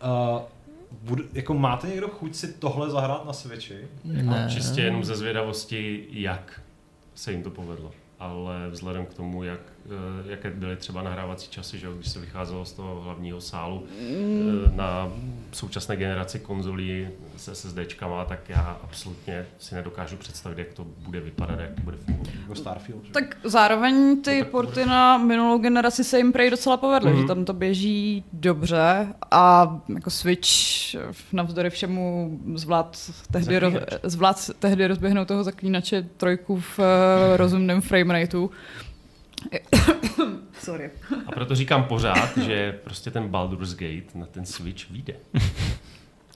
Uh, bude, jako máte někdo chuť si tohle zahrát na Switchi? Ne. Čistě jenom ze zvědavosti, jak se jim to povedlo. Ale vzhledem k tomu, jak, jaké byly třeba nahrávací časy, že když se vycházelo z toho hlavního sálu eh, na současné generaci konzolí s SSDčkama, tak já absolutně si nedokážu představit, jak to bude vypadat, jak to bude fungovat. Jako Starfield? Že? Tak zároveň ty No tak- porty na minulou generaci se jim prej docela povedly, Mhm. že tam to běží dobře a jako Switch navzdory všemu zvlád tehdy, roz, zvlád tehdy rozběhnout toho zaklínače trojku v uh, rozumném framerateu. <coughs> Sorry. A proto říkám pořád, že prostě ten Baldur's Gate na ten Switch vyjde.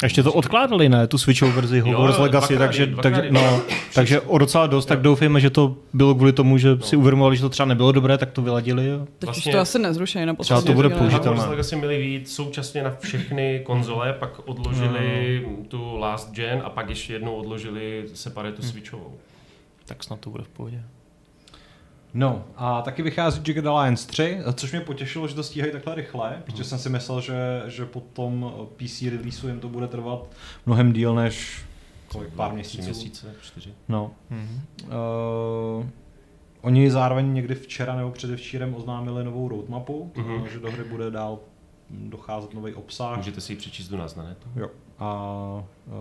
Ještě to odkládali, ne? Tu Switchovou verzi Hogwarts Legacy, dvakrát, takže, dvakrát, takže, no, takže o docela dost, tak doufejme, že to bylo kvůli tomu, že si uvědomovali, že to třeba nebylo dobré, tak to vyladili. Jo. Teď Vlastně- už to asi nezrušejí na Třeba to bude použitelné. Hogwarts Legacy měli vyjít současně na všechny konzole, pak odložili tu last gen a pak ještě jednou odložili separétu Switchovou. Tak snad to bude v pohodě. No a taky vychází Jagged Alliance 3, což mě potěšilo, že to stíhají takhle rychle, protože jsem si myslel, že, že po tom PC releaseu jim to bude trvat mnohem díl než kolik, pár Tři měsíců. měsíce, čtyři. No. Mhm. Uh, oni zároveň někdy včera nebo předevčírem oznámili novou roadmapu, Mhm. mm-hmm. že do hry bude dál docházet nový obsah. Můžete si ji přečíst u nás na netu. Jo. A uh,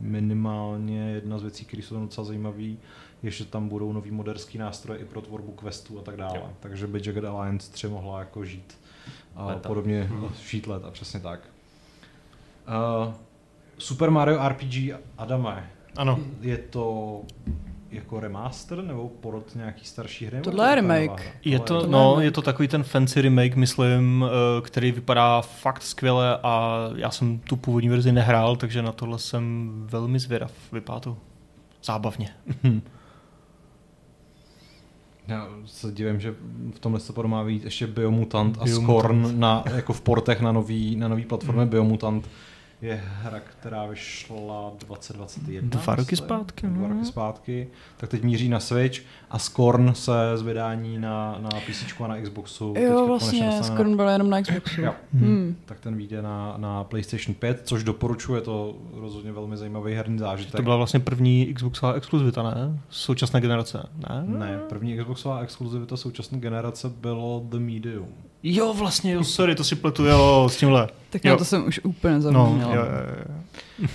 minimálně jedna z věcí, které jsou tam docela zajímavé, je, že tam budou nový moderský nástroje i pro tvorbu questů a tak dále. Jo. Takže by Jagged Alliance 3 mohla jako žít uh, Léta. podobně Mhm. žít let a přesně tak. Uh, Super Mario RPG Adame, Ano. je to jako remaster nebo porod nějaký starší hry? Tohle to je remake. Je to, Tohle no, je- je to takový ten fancy remake, myslím, eh, který vypadá fakt skvěle a já jsem tu původní verzi nehrál, takže na tohle jsem velmi zvědav. Vypadá to zábavně. <laughs> Já se divím, že v tom listopadu má být ještě Biomutant a Biomutant. Scorn na, jako v portech na nový, na nový platformě. Biomutant je hra, která vyšla 2021. Dva roky myslím. zpátky, Dva no. roky zpátky. Tak teď míří na Switch a Scorn se z vydání na, na PC a na Xboxu. teďka Jo, konečně vlastně, skoro byl jenom na Xboxu. Jo. Hmm. Tak ten vyjde na, na PlayStation 5, což doporučuji, je to rozhodně velmi zajímavý herní zážitek. To byla vlastně první Xboxová exkluzivita, ne? Současné generace, ne? Ne, první Xboxová exkluzivita současné generace bylo The Medium. Jo, vlastně, jo, sorry, to si pletu, jo, s tímhle. Tak Jo. na to jsem už úplně No, zapomněla. jo, jo, jo.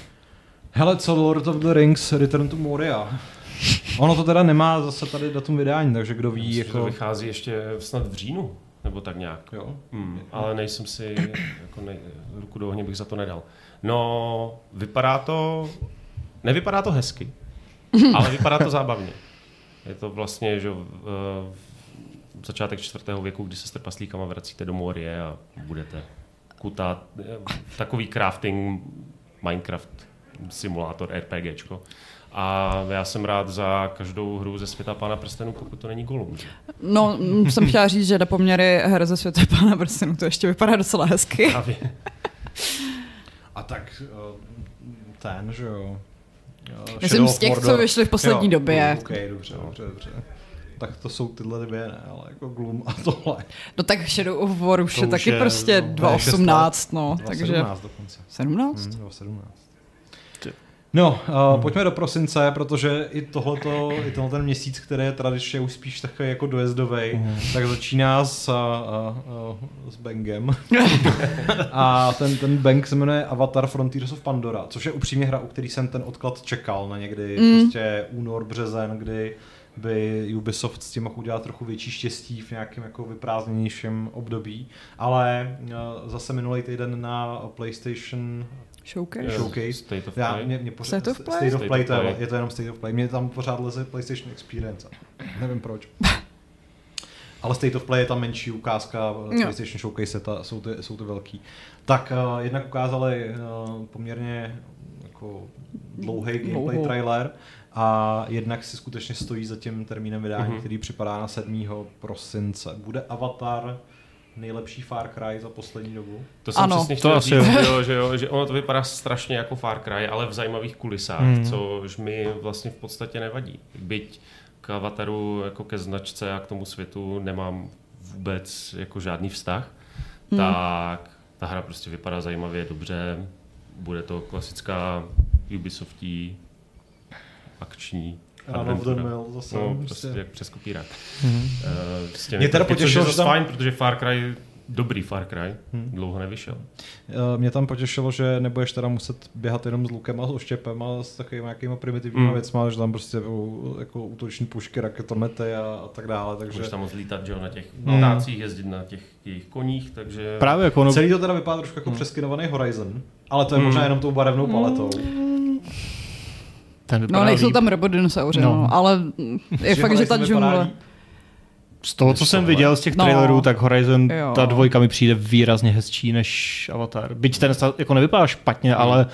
Hele, co Lord of the Rings Return to Moria? Ono to teda nemá zase tady datum vydání, takže kdo ví, Myslím, že to jako... vychází ještě snad v říjnu, nebo tak nějak. Jo. Hmm, ale nejsem si, jako ne, ruku do ohně bych za to nedal. No, vypadá to, nevypadá to hezky, ale vypadá to zábavně. Je to vlastně, že v, v začátek čtvrtého věku, kdy se s trpaslíkama vracíte do Morie a budete kutat. eh, Takový crafting Minecraft simulátor RPGčko. A já jsem rád za každou hru ze světa Pána prstenů, pokud to není Gollum. No, mm, jsem chtěla říct, že na poměry her ze světa Pána prstenů to ještě vypadá docela hezky. Právě. A tak eh, ten, že jo. eh, Myslím Shadow z těch, Mordor. co vyšly v poslední Jo, době. OK, dobře, dobře, dobře. Tak to jsou tyhle dvě, ne, ale jako Gloom a tohle. No tak Shadow of War už To je už taky je, prostě no, 2018, no, takže 2017 dokonce. 17? Hmm, 2017. No, uh, pojďme do prosince, protože i tohleto, i tenhle ten měsíc, který je tradičně už spíš takový jako dojezdový, tak začíná s, uh, uh, s bangem. <laughs> a ten, ten bang se jmenuje Avatar Frontiers of Pandora, což je upřímně hra, u který jsem ten odklad čekal na někdy Mm. prostě únor, březen, kdy by Ubisoft s tím mohl udělat trochu větší štěstí v nějakém jako vyprázdněnějším období, ale uh, zase minulý týden na PlayStation Showcase? Showcase. State of Já, Play. mě, mě pořád, State of Play? State of State Play, of to je, je to jenom State of Play. Mě tam pořád leze PlayStation Experience. Nevím proč. Ale State of Play je tam menší ukázka, Jo. PlayStation Showcase je ta, jsou, ty, jsou ty velký. Tak uh, jednak ukázali uh, poměrně jako dlouhý gameplay trailer a jednak si skutečně stojí za tím termínem vydání, Mhm. který připadá na 7. prosince. Bude Avatar nejlepší Far Cry za poslední dobu? To jsem Ano. přesně To chtěl asi říct, jo. že, jo, že, ono to vypadá strašně jako Far Cry, ale v zajímavých kulisách, hmm. což mi vlastně v podstatě nevadí. Byť k Avataru jako ke značce a k tomu světu nemám vůbec jako žádný vztah, Hmm. tak ta hra prostě vypadá zajímavě, dobře, bude to klasická Ubisoftí akční Run of the adventura. Mill zase. No, prostě. prostě jak přes kopírák. Těmi Mě teda potěšilo, je že tam- fajn, protože Far Cry, dobrý Far Cry, Hmm. dlouho nevyšel. Eh, Mě tam potěšilo, že nebudeš teda muset běhat jenom s lukem a s oštěpem a s takovými nějakými primitivními Mm. mm. věcmi, že tam prostě budou jako útoční pušky, raketomety a, a tak dále, takže Můžeš tam moc lítat, že jo, na těch Mm. ptácích, jezdit na těch jejich koních, takže... Právě jako ono, celý to teda vypadá trošku jako přeskinovaný Horizon, ale to je Mm. možná jenom tou barevnou paletou. Ten No nejsou líp. tam robodinosauři, No. no. ale je fakt, že ta džungle. Z toho, co jsem viděl z těch No. trailerů, tak Horizon, Jo. ta dvojka mi přijde výrazně hezčí než Avatar. Byť ten jako nevypadá špatně, Hmm. ale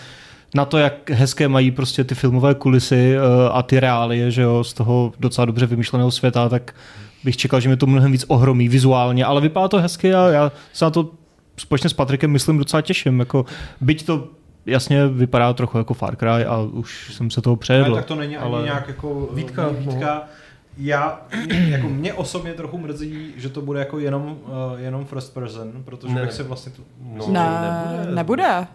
na to, jak hezké mají prostě ty filmové kulisy eh, a ty reálie, že jo, z toho docela dobře vymyšleného světa, tak bych čekal, že mě to mnohem víc ohromí vizuálně, ale vypadá to hezky a já se na to společně s Patrikem myslím docela těším. Jako, byť to jasně vypadá trochu jako Far Cry a už jsem se toho Ne, přejedl. tak to není ani ale- nějak jako Výtka, výtka. výtka. Já, mě, <clears throat> jako mě osobně trochu mrzí, že to bude jako jenom, uh, jenom first person, protože Ne. bych si vlastně tu... No, Ne, nebude.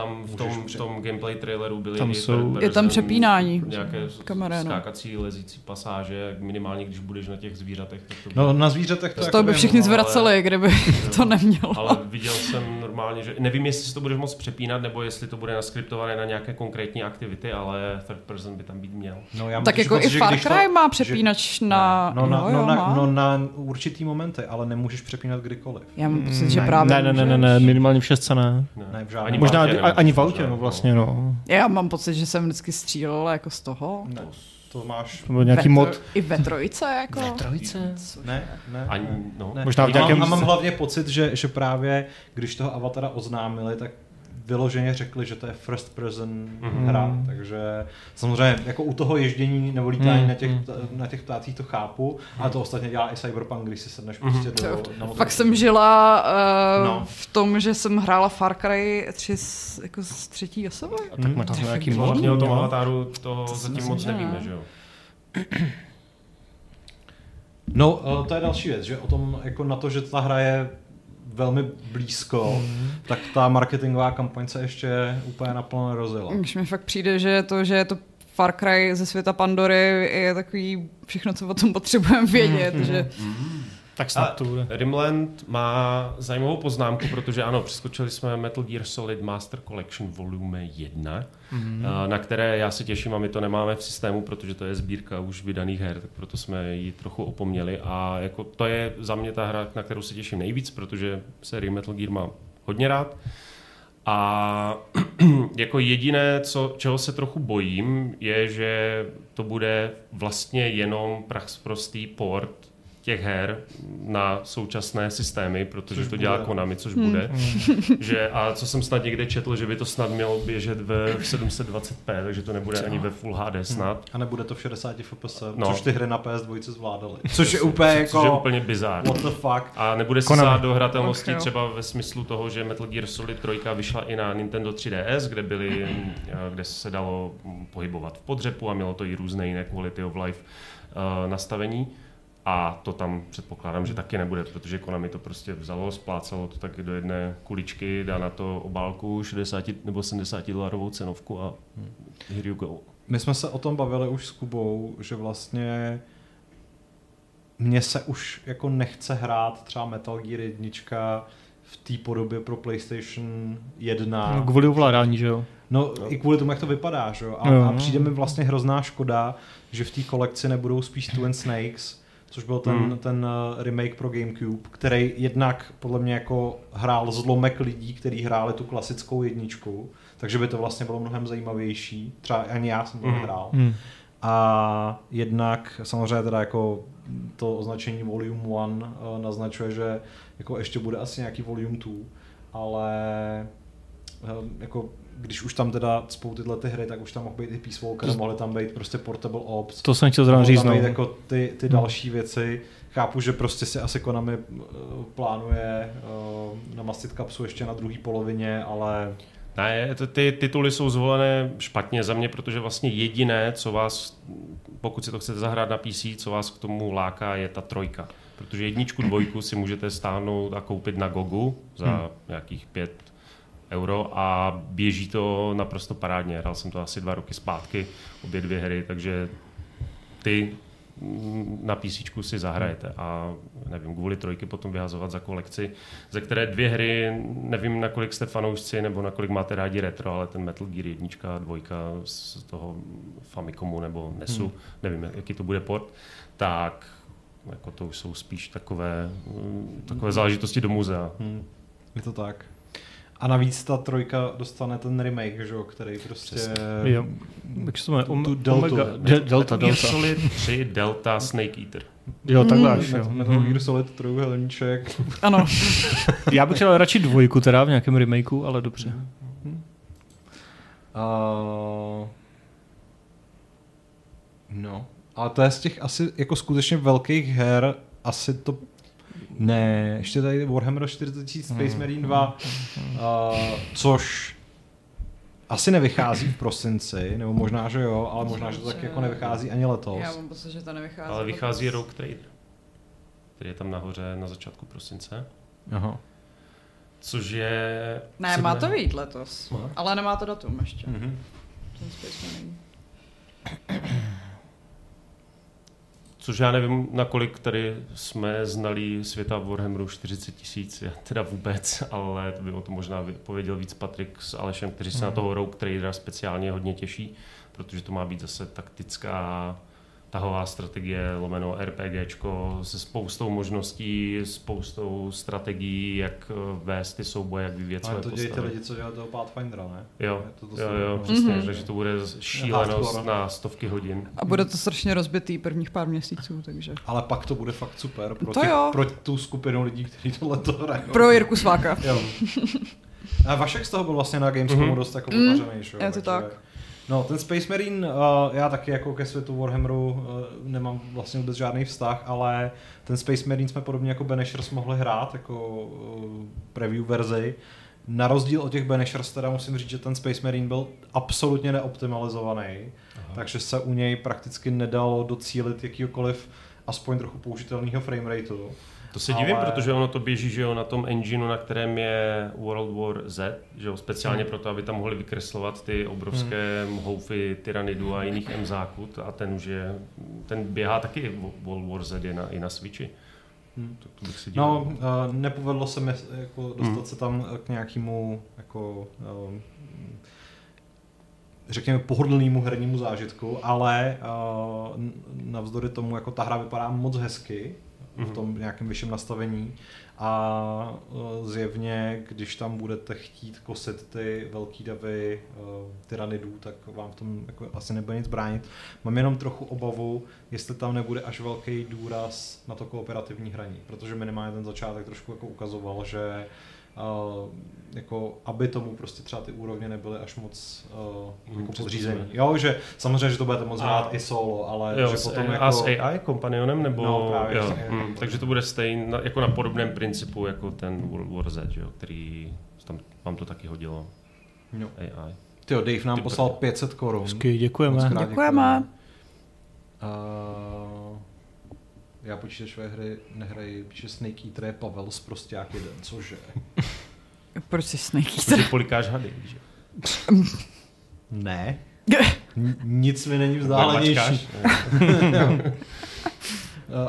Tam v tom, v tom gameplay traileru byly Tam jsou- third Je tam přepínání Nějaké kamery, no. skákací, lezící pasáže, minimálně když budeš na těch zvířatech. Tak to No na zvířatech to Z jako by všichni ale- zvraceli, kdyby <laughs> to nemělo. Ale viděl jsem normálně, že nevím, jestli si to budeš moc přepínat, nebo jestli to bude naskriptované na nějaké konkrétní aktivity, ale third person by tam být měl. No, já Tak jako i že Far když to- Cry má že- přepínač na... No, na, jo, no, jo, na, má. no, na určitý momenty, ale nemůžeš přepínat kdykoliv. Já mám pocit, že Ne, právě ne, ne, ne, ne, minimálně v šestce ne. Ne, v Možná ani, v autě, no vlastně, no. Já mám pocit, že jsem vždycky střílel jako z toho. Ne, to máš... To byl nějaký mod. I ve trojce, jako. Ve trojice? Ne, ne. Ani, no. ne. Možná v a, nějakém- mám, a mám hlavně pocit, že, že právě když toho avatara oznámili, tak vyloženě řekli, že to je first person Mhm. hra, takže samozřejmě jako u toho ježdění nebo lítání Mhm. na, těch, na těch ptácích to chápu, ale to ostatně dělá i Cyberpunk, když si sedneš Mhm. prostě do... na Fakt jsem žila uh, No. v tom, že jsem hrála Far Cry 3 z, jako z třetí osoby. Tak možná jsme nějaký. Hlavně o tom no. avataru to, zatím moc nevíme, že jo. No, eh, to je další věc, že o tom, jako na to, že ta hra je velmi blízko, tak ta marketingová kampaň se ještě úplně naplno nerozjela. Když mi fakt přijde, že to, že je to Far Cry ze světa Pandory je takový všechno, co o tom potřebujeme vědět, Mhm. že Tak snad to bude. Rimland má zajímavou poznámku, protože ano, přeskočili jsme Metal Gear Solid Master Collection Volume 1, Mhm. mm. na které já se těším a my to nemáme v systému, protože to je sbírka už vydaných her, tak proto jsme ji trochu opomněli a jako to je za mě ta hra, na kterou se těším nejvíc, protože sérii Metal Gear mám hodně rád. A <clears throat> jako jediné, co, čeho se trochu bojím, je, že to bude vlastně jenom prax prostý port těch her na současné systémy, protože Což to dělá bude. Konami, což bude. Že, a co jsem snad někde četl, že by to snad mělo běžet ve v 720p, takže to nebude ani ve Full HD snad. A nebude to v 60 FPS, No. což ty hry na PS2 zvládaly. Což je úplně jako... Což je úplně bizár. What the fuck? A nebude se sát do hratelnosti jo. třeba ve smyslu toho, že Metal Gear Solid 3 vyšla i na Nintendo 3DS, kde, byly, eh, kde se dalo mm, pohybovat v podřepu a mělo to i různé jiné quality of life uh, nastavení. A to tam předpokládám, že taky nebude, protože Konami to prostě vzalo, splácalo to taky do jedné kuličky, dá na to obálku 60 nebo 70 dolarovou cenovku a here you go. My jsme se o tom bavili už s Kubou, že vlastně mně se už jako nechce hrát třeba Metal Gear 1 v té podobě pro PlayStation 1. No, kvůli ovládání, že jo? No, i kvůli tomu, jak to vypadá, že jo? A, Jo. a přijde mi vlastně hrozná škoda, že v té kolekci nebudou spíš Twin Snakes, což byl ten, Hmm. ten uh, remake pro GameCube, který jednak podle mě jako hrál zlomek lidí, kteří hráli tu klasickou jedničku, takže by to vlastně bylo mnohem zajímavější. Třeba ani já jsem to Mhm. nehrál. Hmm. A jednak samozřejmě teda jako to označení Volume 1 uh, naznačuje, že jako ještě bude asi nějaký Volume 2, ale uh, jako když už tam teda spou tyhle ty hry, tak už tam mohl být i Peace Walker, To- mohly tam být prostě Portable Ops, To jsem chtěl zrovna říct, tam no. být jako ty, ty Hmm. další věci. Chápu, že prostě si asi Konami uh, plánuje uh, namastit kapsu ještě na druhé polovině, ale Ne, ty tituly jsou zvolené špatně za mě, protože vlastně jediné, co vás, pokud si to chcete zahrát na PC, co vás k tomu láká, je ta trojka. Protože jedničku, dvojku si můžete stáhnout a koupit na Gogu za Hmm. nějakých pět euro a běží to naprosto parádně. Hrál jsem to asi dva roky zpátky, obě dvě hry, takže ty na PC si zahrajete a nevím, kvůli trojky potom vyhazovat za kolekci, ze které dvě hry, nevím, nakolik jste fanoušci nebo nakolik máte rádi retro, ale ten Metal Gear 1 a 2 z toho Famicomu nebo NESu, hmm. nevím, jaký to bude port, tak jako to už jsou spíš takové, takové záležitosti do muzea. hm, je to tak. A navíc ta trojka dostane ten remake, že jo, který prostě... Jo. Jak se to jmenuje? Tu-. Omega. De- Delta, Metal Gear Delta. Solid 3 Delta Snake Eater. Jo, takhle až, Met- jo. Metal Mhm. Gear Solid trojuhelníček. Ano. Já bych chtěl radši dvojku teda v nějakém remakeu, ale dobře. Uh, no, ale to je z těch asi jako skutečně velkých her, asi to ne, ještě tady Warhammer 40 000 Space Marine 2, uh, což asi nevychází v prosinci, nebo možná, že jo, ale možná, že to tak jako nevychází ani letos. Já mám pocit, že to nevychází. Ale vychází letos. Rogue Trader, který je tam nahoře na začátku prosince. Aha. Což je... Ne, má to vyjít letos. Má? Ale nemá to datum ještě. Mhm. Ten Space Marine. Což já nevím, nakolik tady jsme znali světa Warhammeru 40 tisíc, já teda vůbec, ale to by o tom možná pověděl víc Patrik s Alešem, kteří se na toho Rogue Tradera speciálně hodně těší, protože to má být zase taktická tahová strategie, lomeno RPGčko se spoustou možností, spoustou strategií, jak eh, vést ty souboje, jak vyvíjet Ale své to dělají ty lidi, co dělají toho Pathfindera, ne? Jo, Je to to jo, jo, přesně, Mhm. takže to bude šílenost na stovky hodin. A bude to strašně rozbitý prvních pár měsíců, takže. Ale pak to bude fakt super pro, To těch, jo. pro tu skupinu lidí, kteří tohle to hrajou. Pro Jirku Sváka. Jo. A Vašek z toho byl vlastně na Gamescomu Mhm. dost jako Mm, popařený, že jo? je to tak. No, ten Space Marine, uh, já taky jako ke světu Warhammeru uh, nemám vlastně vůbec žádný vztah, ale ten Space Marine jsme podobně jako Banishers mohli hrát, jako uh, preview verzi. Na rozdíl od těch Banishers teda musím říct, že ten Space Marine byl absolutně neoptimalizovaný, takže se u něj prakticky nedalo docílit jakýkoliv aspoň trochu použitelného framerateu. To se Ale- divím, protože ono to běží že jo, na tom engineu, na kterém je World War Z, že jo, speciálně Hmm. proto, aby tam mohli vykreslovat ty obrovské houfy tyranidu a jiných emzáků a ten už je, ten běhá taky World War Z je na, i na Switchi. Hmm. To, to bych si divil. No, uh, nepovedlo se mi jako dostat Hmm. se tam k nějakému jako um, řekněme pohodlnému hernímu zážitku, ale uh, navzdory tomu jako ta hra vypadá moc hezky v Mhm. tom nějakém vyšším nastavení A uh, zjevně, když tam budete chtít kosit ty velký davy uh, tyranidů, tak vám v tom jako asi nebude nic bránit. Mám jenom trochu obavu, jestli tam nebude až velký důraz na to kooperativní hraní, protože minimálně ten začátek trošku jako ukazoval, že jako, aby tomu prostě třeba ty úrovně nebyly až moc uh, jako podřízení. Jo, že samozřejmě, že to budete moc hrát i solo, ale jo, že s, potom a jako... s AI kompanionem, nebo... No, právě, jo, že- hm, takže to bude stejný, jako na podobném principu, jako ten World War Z, jo, který tam, vám to taky hodilo. Jo. AI. Tyjo, Dave nám Ty poslal prde. 500 korun. Děkujeme. Krát Děkujeme. Uh, já počítačové hry nehraji, píše Snake Eater je Pavel z Prosták jeden, cože? <laughs> Proč jsi Snake Protože polikáš hady, že? <laughs> Ne. <laughs> N- nic mi není vzdálenější.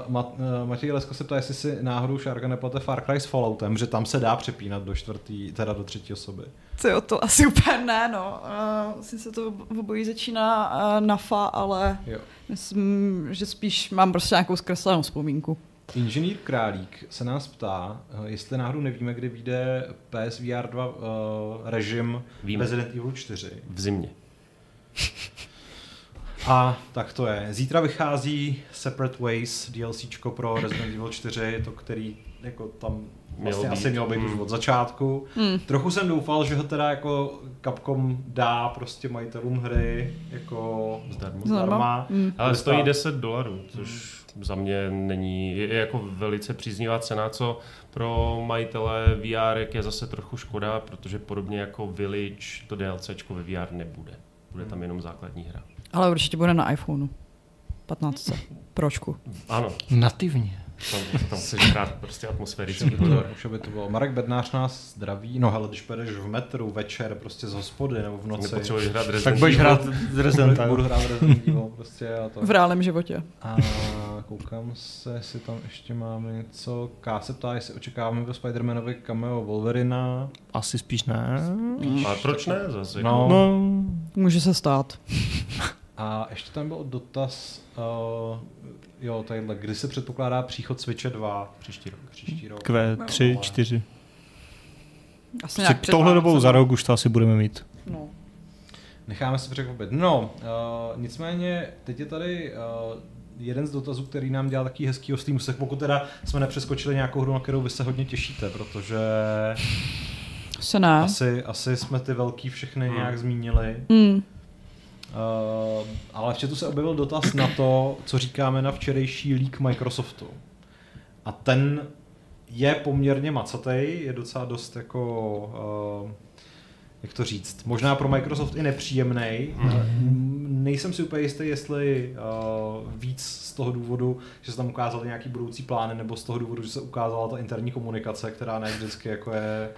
Ma- uh, Matěj Lesko se ptá, jestli si náhodou Šárka neplate Far Cry s Falloutem, že tam se dá přepínat do čtvrtý, teda do třetí osoby. Co jo, to asi úplně ne, no. Uh, vlastně se to v obojí začíná na fa, ale Jo. myslím, že spíš mám prostě nějakou zkreslenou vzpomínku. Inženýr Králík se nás ptá, jestli náhodou nevíme, kdy vyjde PSVR 2 uh, režim Víme. Resident Evil 4. V zimě. A tak to je. Zítra vychází Separate Ways DLCčko pro Resident Evil 4, to který jako tam Mělo vlastně být. asi mělo být už Hmm. od začátku. Hmm. Trochu jsem doufal, že ho teda jako Capcom dá prostě majitelům hry jako Zdarma. zdarma. Hmm. Ale stojí stát- 10 dolarů, což za mě není, je je jako velice příznivá cena, co pro majitele VR je zase trochu škoda, protože podobně jako Village to DLCčko ve VR nebude. Bude tam jenom základní hra. Ale určitě bude na iPhoneu. 15. Pročku. Ano, Nativně. tam, tam chceš hrát prostě Už atmosférický by, to, horor. už by to bylo. Marek Bednář nás zdraví. No hele, když půjdeš v metru večer prostě z hospody nebo v noci. Nepotřebuješ hrát Resident Tak budeš Evil. hrát <laughs> z Residenta. Budu hrát Resident Evil prostě a to. V reálném životě. A koukám se, jestli tam ještě máme něco. K se ptá, jestli očekáváme ve Spider-Manovi cameo Wolverina. Asi spíš ne. Ale proč ne zase? No. No, Může se stát. <laughs> A ještě tam byl dotaz, uh, jo, tadyhle, kdy se předpokládá příchod Switche 2? Příští rok. Příští rok. Q3, No, 4. Asi nějak před tohle dobou za rok už to asi budeme mít. No. Necháme se překvapit. No, uh, nicméně, teď je tady uh, jeden z dotazů, který nám dělal taký hezký o Steamu, pokud teda jsme nepřeskočili nějakou hru, na kterou vy se hodně těšíte, protože Se ne. asi, asi jsme ty velký všechny Hmm. nějak zmínili. Hmm. Uh, ale v chatu se objevil dotaz na to, co říkáme na včerejší leak Microsoftu. A ten je poměrně macatej, je docela dost jako, uh, jak to říct, možná pro Microsoft i nepříjemný. Nejsem si úplně jistý, jestli uh, víc z toho důvodu, že se tam ukázaly nějaký budoucí plány, nebo z toho důvodu, že se ukázala ta interní komunikace, která ne vždycky jako je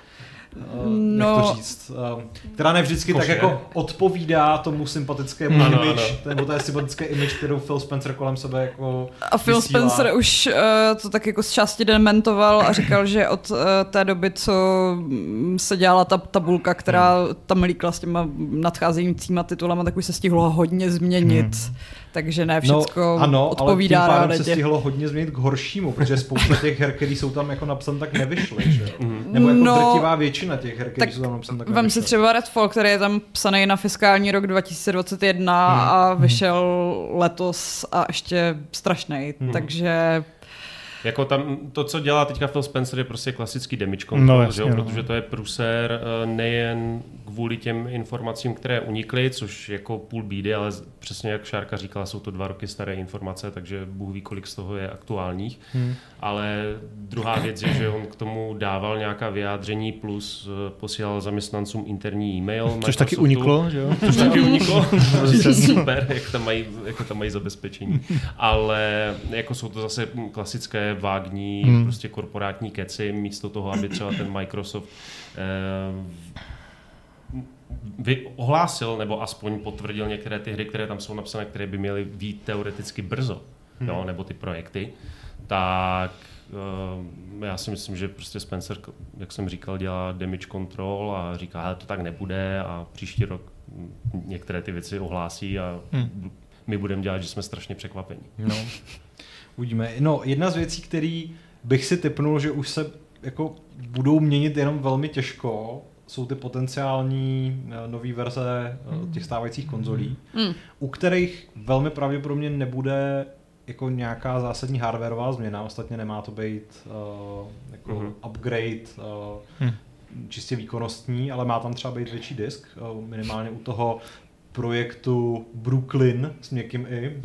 no, jak to No. říct, uh, která ne vždycky tak jako odpovídá tomu sympatickému ano, image, ano. nebo té sympatické image, kterou Phil Spencer kolem sebe jako A Phil vysílá. Spencer už uh, to tak jako z části dementoval a říkal, že od uh, té doby, co mm, se dělala ta tabulka, která tam líkla s těma nadcházejícíma titulama, tak už se stihlo hodně změnit. Takže ne všecko no, ano, odpovídá ale tím pádem se stihlo hodně změnit k horšímu, protože spousta těch her, které jsou tam jako napsané, tak nevyšly, že jo? Nebo jako No, drtivá většina těch her, které jsou tam napsané, tak Vem si nevyšly. třeba Redfall, který je tam psaný na fiskální rok 2021 Hmm. a vyšel letos a ještě strašný. Hmm. Takže Jako tam to, co dělá teďka Phil Spencer, je prostě klasický damage No, control, jasně, že jo? no. protože to je pruser eh, nejen kvůli těm informacím, které unikly, což jako půl bídy, ale přesně jak Šárka říkala, jsou to dva roky staré informace, takže Bůh ví, kolik z toho je aktuálních. Hmm. Ale druhá věc je, že on k tomu dával nějaká vyjádření plus eh, posílal zaměstnancům interní e-mail. Což taky Microsoftu. uniklo, že jo? <laughs> Což taky uniklo. <laughs> Prostě <laughs> super, jak tam, mají, jak tam mají zabezpečení. Ale jako jsou to zase klasické vágní, Hmm. prostě korporátní keci, místo toho, aby třeba ten Microsoft eh, vy ohlásil, nebo aspoň potvrdil některé ty hry, které tam jsou napsané, které by měly být teoreticky brzo, hmm. jo, nebo ty projekty, tak eh, já si myslím, že prostě Spencer, jak jsem říkal, dělá damage control a říká, ale to tak nebude a příští rok některé ty věci ohlásí a Hmm. my budeme dělat, že jsme strašně překvapení. No. <laughs> Uvidíme. No, jedna z věcí, který bych si typnul, že už se jako budou měnit jenom velmi těžko, jsou ty potenciální eh, nové verze eh, těch stávajících konzolí, Hmm. u kterých velmi pravděpodobně nebude jako nějaká zásadní hardwareová změna, ostatně nemá to být uh, jako Mhm. upgrade uh, Hmm. čistě výkonnostní, ale má tam třeba být větší disk, uh, minimálně u toho projektu Brooklyn s měkkým i.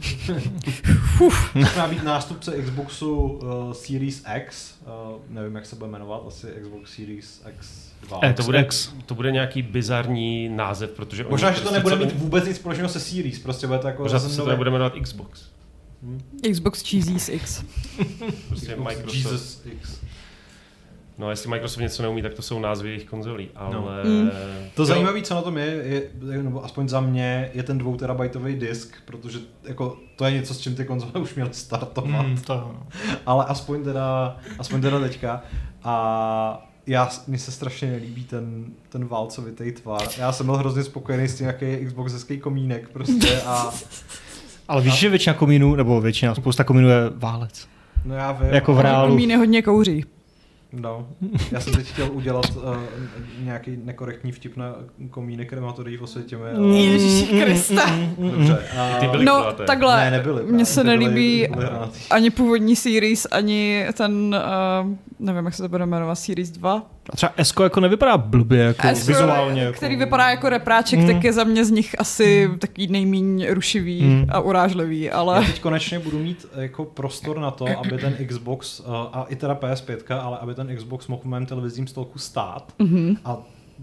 má být nástupce Xboxu uh, Series X, uh, nevím jak se bude jmenovat, asi Xbox Series X2. X. To bude, X. to bude nějaký bizarní název, protože Možná, že to prostě nebude mít vůbec nic společného se Series, prostě bude to jako Možná se to nebude jmenovat Xbox. Xbox Cheesies X. Prostě Xbox Microsoft. Jesus X. No, jestli Microsoft něco neumí, tak to jsou názvy jejich konzolí, ale... Mm. To Jo, zajímavé, co na tom je, je, nebo aspoň za mě, je ten 2 terabajtový disk, protože jako, to je něco, s čím ty konzole <laughs> už měly startovat, Hmm, to, ale aspoň teda, aspoň teda teďka. A já, mně se strašně nelíbí ten, ten válcovitý tvar. Já jsem byl hrozně spokojený s tím, jaký je Xbox hezký komínek prostě a <laughs> ale víš, že většina komínů, nebo většina, spousta komínů je válec. no já vím. Jako v ale- reálu. Míny hodně kouří. No, <laughs> já jsem teď chtěl udělat uh, nějaký nekorektní vtip na komínek krematorií v Osvětěmi. ale- Ježíši Kriste. Dobře. A... Ty byly No, kulaté. takhle. Ne, nebyly. Mně se ty byly- nelíbí byly hranatý. ani původní series, ani ten, uh, nevím, jak se to bude jmenovat, series 2. A třeba Esko jako nevypadá blbě, jako S, vizuálně. Jako, který vypadá jako repráček, Mm. tak je za mě z nich asi takový nejmíň rušivý Mm. a urážlivý, Já ale teď konečně budu mít jako prostor na to, aby ten Xbox, uh, a i teda PS5, ale aby ten Xbox mohl v mém televizním stolku stát. Mhm. A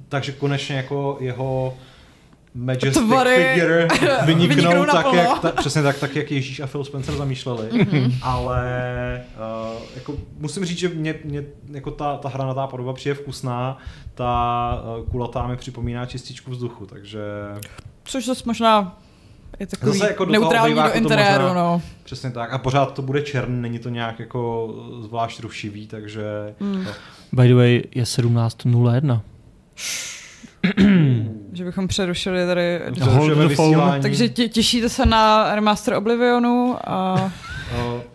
takže konečně jako jeho Majestic Tvary figure <laughs> vyniknou tak, jak, ta, přesně tak, tak, jak Ježíš a Phil Spencer zamýšleli. Mhm. Ale uh, jako, musím říct, že mě, mě jako ta, ta hranatá podoba přijde vkusná, ta uh, kulatá mi připomíná čističku vzduchu, takže což zase možná je takový Zase jako do neutrální do to interiéru, možná- no. Přesně tak. A pořád to bude černý, není to nějak jako zvlášť rušivý, takže... Mm. No. By the way, je 17.01. <clears throat> Že bychom přerušili tady... Přerušujeme vysílání. Takže tě, těšíte se na remaster Oblivionu a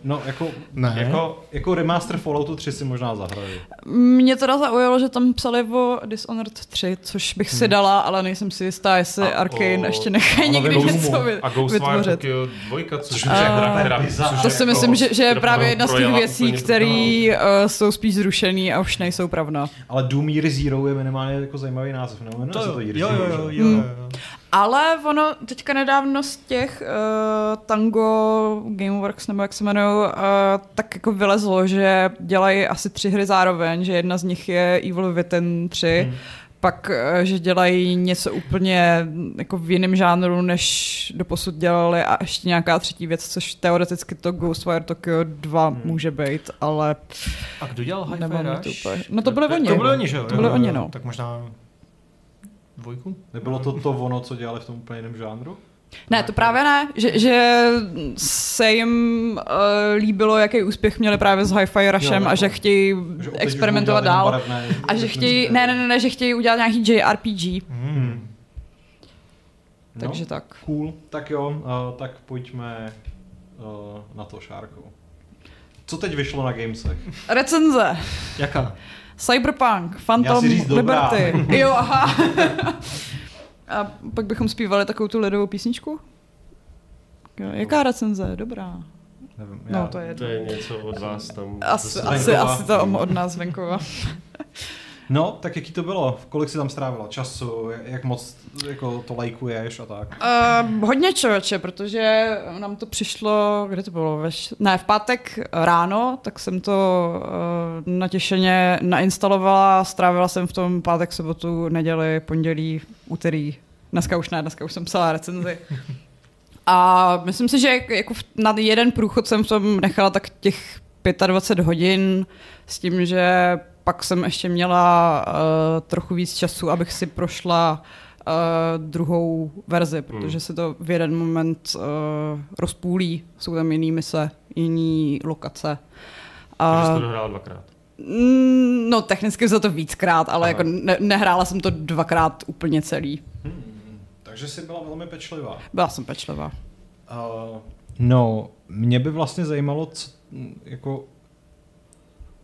no, jako, Ne. jako, jako remaster Falloutu 3 si možná zahraji. mě teda zaujalo, že tam psali o Dishonored 3, což bych si dala, ale nejsem si jistá, jestli A Arkane o- ještě nechají a někdy něco Doomu. vy- A Ghostwire vytvořit. Tokyo 2, což je A- hra, což To si jako- myslím, že, že je právě jedna z těch věcí, které uh, jsou spíš zrušený a už nejsou pravda. Ale Doom Year Zero je minimálně jako zajímavý název, nebo jmenuje se to Year jo, Zero, jo, jo, že? jo, Hmm. jo. Ale ono teďka nedávno z těch uh, Tango Gameworks, nebo jak se jmenují, uh, tak jako vylezlo, že dělají asi tři hry zároveň, že jedna z nich je Evil Within 3, Hmm. pak, eh, že dělají něco úplně mm, jako v jiném žánru, než doposud dělali a ještě nějaká třetí věc, což teoreticky to Ghostwire Tokyo 2 Hmm. může být, ale A kdo dělal Hi-Fi Rush? No to byly oni. To byli oni, že jo? To byli Jo, oni, no. Tak možná dvojku? Nebylo to to ono, co dělali v tom úplně jiném žánru? Ne, to právě ne, že, že se jim uh, líbilo, jaký úspěch měli právě s Hi-Fi Rushem Jo, a že chtějí Že experimentovat dál. barevné A že chtějí, ne, ne, ne, ne, že chtějí udělat nějaký JRPG, Hmm. No, takže tak. Cool. Tak jo, uh, tak pojďme uh, na to, Šárko. Co teď vyšlo na Gamesech? Recenze. Jaká? Cyberpunk, Já Phantom říct dobrá. Liberty. <laughs> Jo, aha. <laughs> A pak bychom zpívali takovou tu lidovou písničku? Jo, jaká recenze? Dobrá. Nevím, No, to je To je něco od vás tam. Asi, asi, asi to od nás venkova. No, tak jaký to bylo? Kolik si tam strávila času? Jak moc jako, to lajkuješ a tak? Uh, hodně člověče, protože nám to přišlo, kde to bylo? Veš, ne, v pátek ráno, tak jsem to uh, natěšeně nainstalovala, strávila jsem v tom pátek, sobotu, neděli, pondělí, úterý. Dneska už ne, dneska už jsem psala recenzi. A myslím si, že jako na jeden průchod jsem v tom nechala tak těch 25 hodin s tím, že pak jsem ještě měla uh, trochu víc času, abych si prošla uh, druhou verzi, protože se to v jeden moment uh, rozpůlí, jsou tam jiný mise, jiný lokace. Takže jsi A, to dohrál dvakrát. mm, no technicky za to víckrát, ale Aha. jako ne, nehrála jsem to dvakrát úplně celý. Hmm, takže jsi byla velmi pečlivá. Byla jsem pečlivá. Uh, no, mě by vlastně zajímalo, co, jako,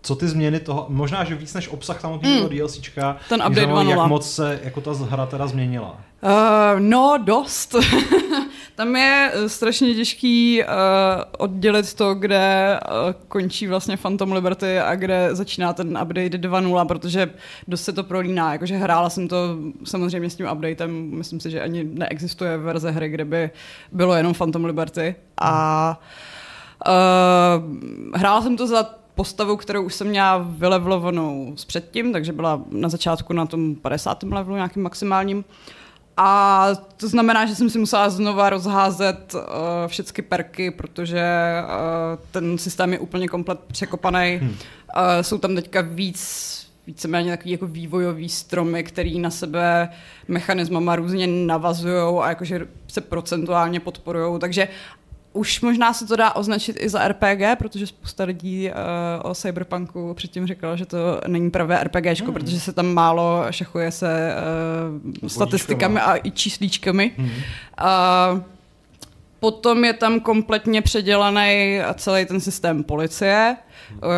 co ty změny toho, možná, že víc než obsah samotného mm. DLCčka, Ten update zajímalo, 2.0. jak moc se jako ta hra teda změnila. Uh, no, dost. <laughs> Tam je eh, strašně těžký uh, oddělit to, kde uh, končí vlastně Phantom Liberty a kde začíná ten update 2.0, protože dost se to prolíná. Jakože hrála jsem to samozřejmě s tím updatem, myslím si, že ani neexistuje verze hry, kde by bylo jenom Phantom Liberty. A uh, hrála jsem to za postavu, kterou už jsem měla vylevlovanou s předtím, takže byla na začátku na tom 50. levelu nějakým maximálním. A to znamená, že jsem si musela znova rozházet uh, všechny perky, protože uh, ten systém je úplně komplet překopaný. Hmm. Uh, jsou tam teďka víc víceméně takový jako vývojový stromy, který na sebe mechanismama různě navazují a jakože se procentuálně podporují. Takže už možná se to dá označit i za RPG, protože spousta lidí uh, o Cyberpunku předtím říkala, že to není pravé RPGčko, hmm. protože se tam málo šachuje se uh, statistikami a i číslíčkami. Hmm. Uh, Potom je tam kompletně předělaný celý ten systém policie.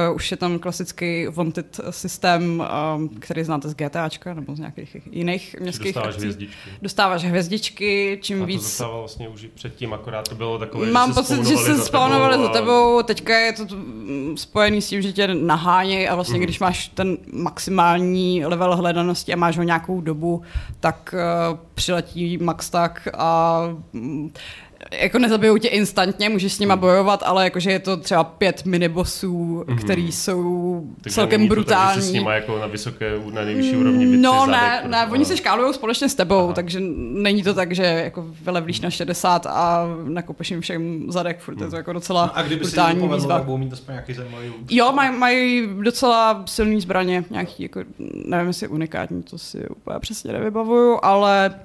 Uh, už je tam klasický wanted systém, um, který znáte z GTAčka nebo z nějakých jiných městských Dostáváš akcí. hvězdičky. Dostáváš hvězdičky, čím A to víc... dostával vlastně už předtím, akorát to bylo takové, Mám že pocit, že se spawnovali za a- tebou, teďka je to mm, spojený s tím, že tě nahánějí a vlastně Mhm. když máš ten maximální level hledanosti a máš ho nějakou dobu, tak uh, přiletí max tak a mm, jako nezabijou tě instantně, můžeš s nima bojovat, ale jakože je to třeba pět minibosů, Mhm. který jsou Takže celkem Tak, že brutální. se s nima jako na vysoké, na nejvyšší úrovni vytři No zadek, ne, prostě, ne, oni se škálují společně s tebou, Aha. takže není to tak, že jako vylevlíš na 60 a nakopeš jim všem zadek, furt je to jako docela No a kdyby brutální povedlo, výzva. tak budou mít aspoň nějaký zajímavý. Jo, mají maj docela silný zbraně, nějaký, jako, nevím, jestli unikátní, to si úplně přesně nevybavuju, ale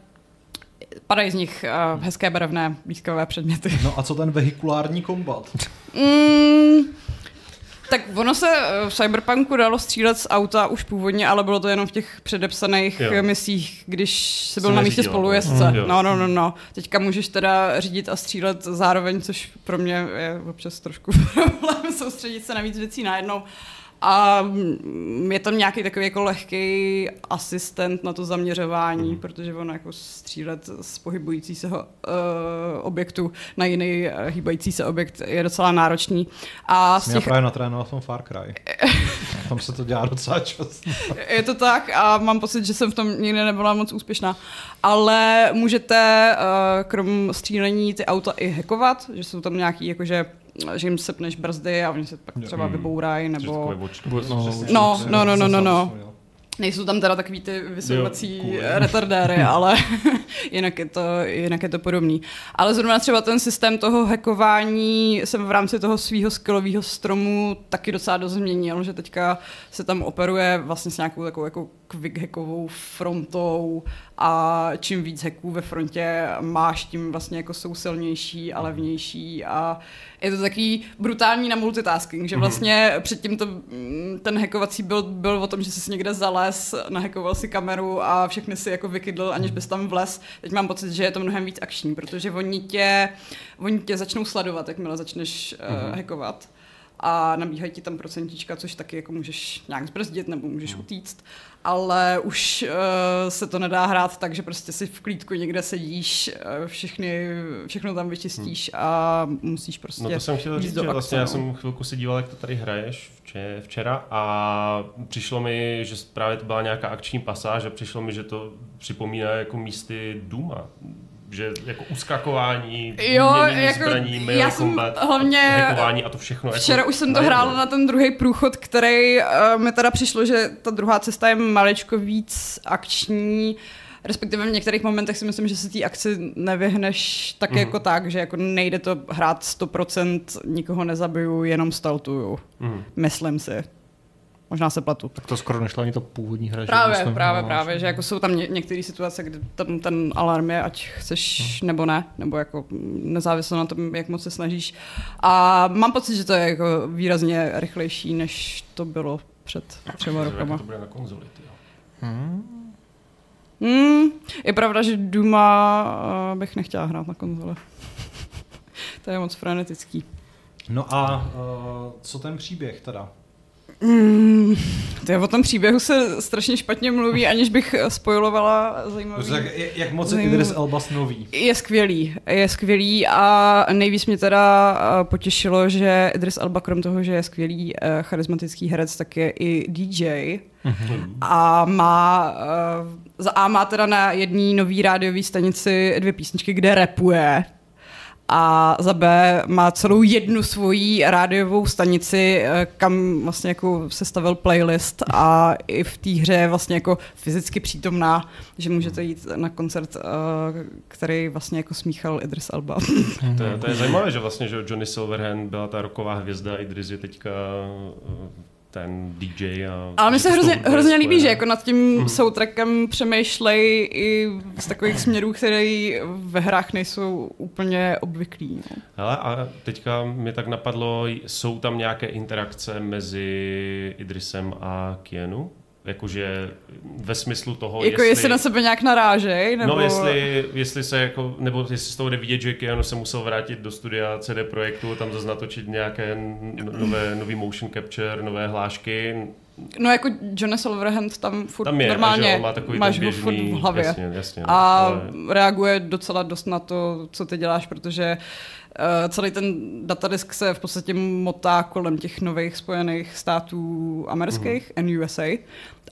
padají z nich uh, hezké barevné blízkavé předměty. No a co ten vehikulární kombat? Mm, tak ono se eh, v Cyberpunku dalo střílet z auta už původně, ale bylo to jenom v těch předepsaných Jo. misích, když se byl na místě neřídilo, spolujezdce. no. Jo. No, no, no, no. Teďka můžeš teda řídit a střílet zároveň, což pro mě je občas trošku <laughs> problém soustředit se na víc věcí najednou. A mm, je tam nějaký takový jako lehký asistent na to zaměřování, Mhm. protože ono jako střílet z pohybující se uh, objektu na jiný uh, hýbající se objekt je docela náročný. A Mě těch, právě natrénoval v tom Far Cry. <laughs> Tam se to dělá docela často. je to tak a mám pocit, že jsem v tom nikdy nebyla moc úspěšná. Ale můžete uh, krom střílení ty auta i hackovat, že jsou tam nějaký jakože že jim sepneš brzdy a oni se pak třeba Mm. vybourají, nebo očko. No, No, no, no, no, no, no. Vzpomněl. nejsou tam teda takový ty cool. retardéry, <laughs> ale <laughs> jinak je, to, jinak je to podobný. Ale zrovna třeba ten systém toho hackování jsem v rámci toho svého skillového stromu taky docela dost změnil, že teďka se tam operuje vlastně s nějakou takovou jako quick hackovou frontou a čím víc hacků ve frontě máš, tím vlastně jako jsou silnější a levnější a je to takový brutální na multitasking, že vlastně předtím to, mm, ten hackovací byl, byl o tom, že jsi si někde zales, nahackoval si kameru a všechny si jako vykydl, aniž bys tam vles. Teď mám pocit, že je to mnohem víc akční, protože oni tě, oni tě začnou sledovat, jakmile začneš uh, hackovat a nabíhají ti tam procentíčka, což taky jako můžeš nějak zbrzdit nebo můžeš utíct, ale už uh, se to nedá hrát tak, že prostě si v klídku někde sedíš, uh, všechny, všechno tam vyčistíš a musíš prostě No to jsem chtěl říct, že akce, vlastně já no. jsem chvilku se díval, jak to tady hraješ vče- včera a přišlo mi, že právě to byla nějaká akční pasáž a přišlo mi, že to připomíná jako místy Duma. Že jako uskakování, Jo, jako zbraní, já jsem combat, hlavně- a to všechno. Včera jako už jsem to hrála na ten druhý průchod, který uh, mi teda přišlo, že ta druhá cesta je maličko víc akční. Respektive v některých momentech si myslím, že se té akci nevyhneš tak Mhm. jako tak, že jako nejde to hrát 100%, nikoho nezabiju, jenom staltuju. Mhm. Myslím si. Možná se platu. Tak to skoro nešlo ani to původní hra. že? Právě, Myslím, právě, no, právě, že jako jsou tam ně, některé situace, kde tam ten alarm je, ať chceš nebo ne, nebo jako nezávisle na tom, jak moc se snažíš. A mám pocit, že to je jako výrazně rychlejší, než to bylo před třema Jaké rokama. to bude na konzoli, ty jo. Hmm, je pravda, že Duma eh, bych nechtěla hrát na konzole. <laughs> to je moc frenetický. No a uh, co ten příběh teda? Mm, to je o tom příběhu se strašně špatně mluví, aniž bych spojilovala zajímavý. Tak jak- jak moc je zajímavý- Idris Elba snový? Je skvělý, je skvělý a nejvíc mě teda eh, potěšilo, že Idris Elba, krom toho, že je skvělý eh, charismatický herec, tak je i DJ a má, eh, za A má teda na jedné nový rádiové stanici dvě písničky, kde rapuje a za B má celou jednu svoji rádiovou stanici, eh, kam vlastně jako sestavil playlist a i v té hře je vlastně jako fyzicky přítomná, že můžete jít na koncert, eh, který vlastně jako smíchal Idris Elba. <laughs> To je, to je zajímavé, že vlastně že Johnny Silverhand byla ta roková hvězda, Idris je teďka eh, ten DJ. A Ale mi se hrozně, hrozně líbí, spojené. že jako nad tím soundtrackem přemýšlej i z takových směrů, které ve hrách nejsou úplně obvyklí. No. Hele, a teďka mi tak napadlo, jsou tam nějaké interakce mezi Idrisem a Kienu? Jakože ve smyslu toho, Jako jestli na sebe nějak narážej, nebo... No, jestli, jestli se jako, nebo jestli z toho jde vidět, že Keanu se musel vrátit do studia CD Projektu, tam zase natočit nějaké nové, nový motion capture, nové hlášky. No jako Johnny Silverhand tam furt Tam je, normálně že má takový máš ten ho běžný, furt v hlavě. Jasně, jasně, no, a ale, reaguje docela dost na to, co ty děláš, protože uh, celý ten datadisk se v podstatě motá kolem těch nových spojených států amerických, mm. NUSA.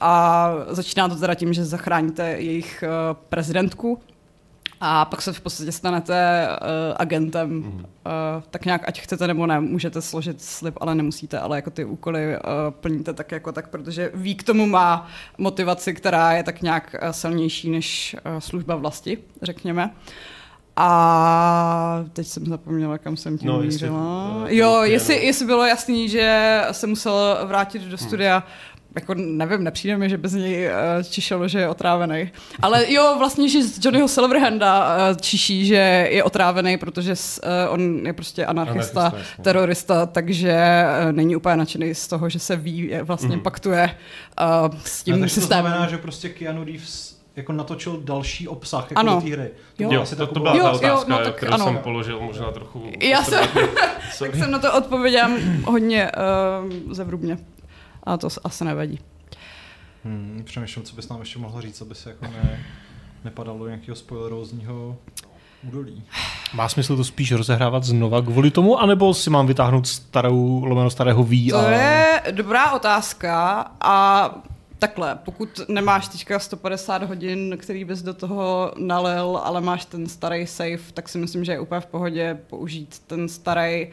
A začíná to teda tím, že zachráníte jejich uh, prezidentku, a pak se v podstatě stanete uh, agentem, Mhm. uh, tak nějak, ať chcete nebo ne, můžete složit slib, ale nemusíte, ale jako ty úkoly uh, plníte tak jako tak, protože ví k tomu má motivaci, která je tak nějak uh, silnější než uh, služba vlasti, řekněme. A teď jsem zapomněla, kam jsem tím No, jestli, mířila. eh, Jo, to je, jestli, jestli bylo jasný, že se musel vrátit do studia, jako nevím, nepřijde mi, že bez něj uh, čišelo, že je otrávený. Ale jo, vlastně, že z Johnnyho Silverhanda uh, čiší, že je otrávený, protože s, uh, on je prostě anarchista, Anarchista, terorista, takže uh, není úplně nadšený z toho, že se ví, je- vlastně Mhm. mm. paktuje uh, s tím takže to systémem. znamená, že prostě Keanu Reeves jako natočil další obsah jako Ano. do té hry. To Jo. asi to, to byla Jo, ta jo, otázka, no jo, tak kterou ano. jsem položil možná trochu... Já jsem-. <laughs> Tak jsem na to odpověděla hodně uh, zevrubně. A to asi nevadí. Hmm, přemýšlím, co bys nám ještě mohl říct, aby se jako ne, nepadalo do nějakého spoilerózního údolí. Má smysl to spíš rozehrávat znova kvůli tomu, anebo si mám vytáhnout starou, lomeno starého V To a... je dobrá otázka a takhle, pokud nemáš teďka 150 hodin, který bys do toho nalil, ale máš ten starý save, tak si myslím, že je úplně v pohodě použít ten starý.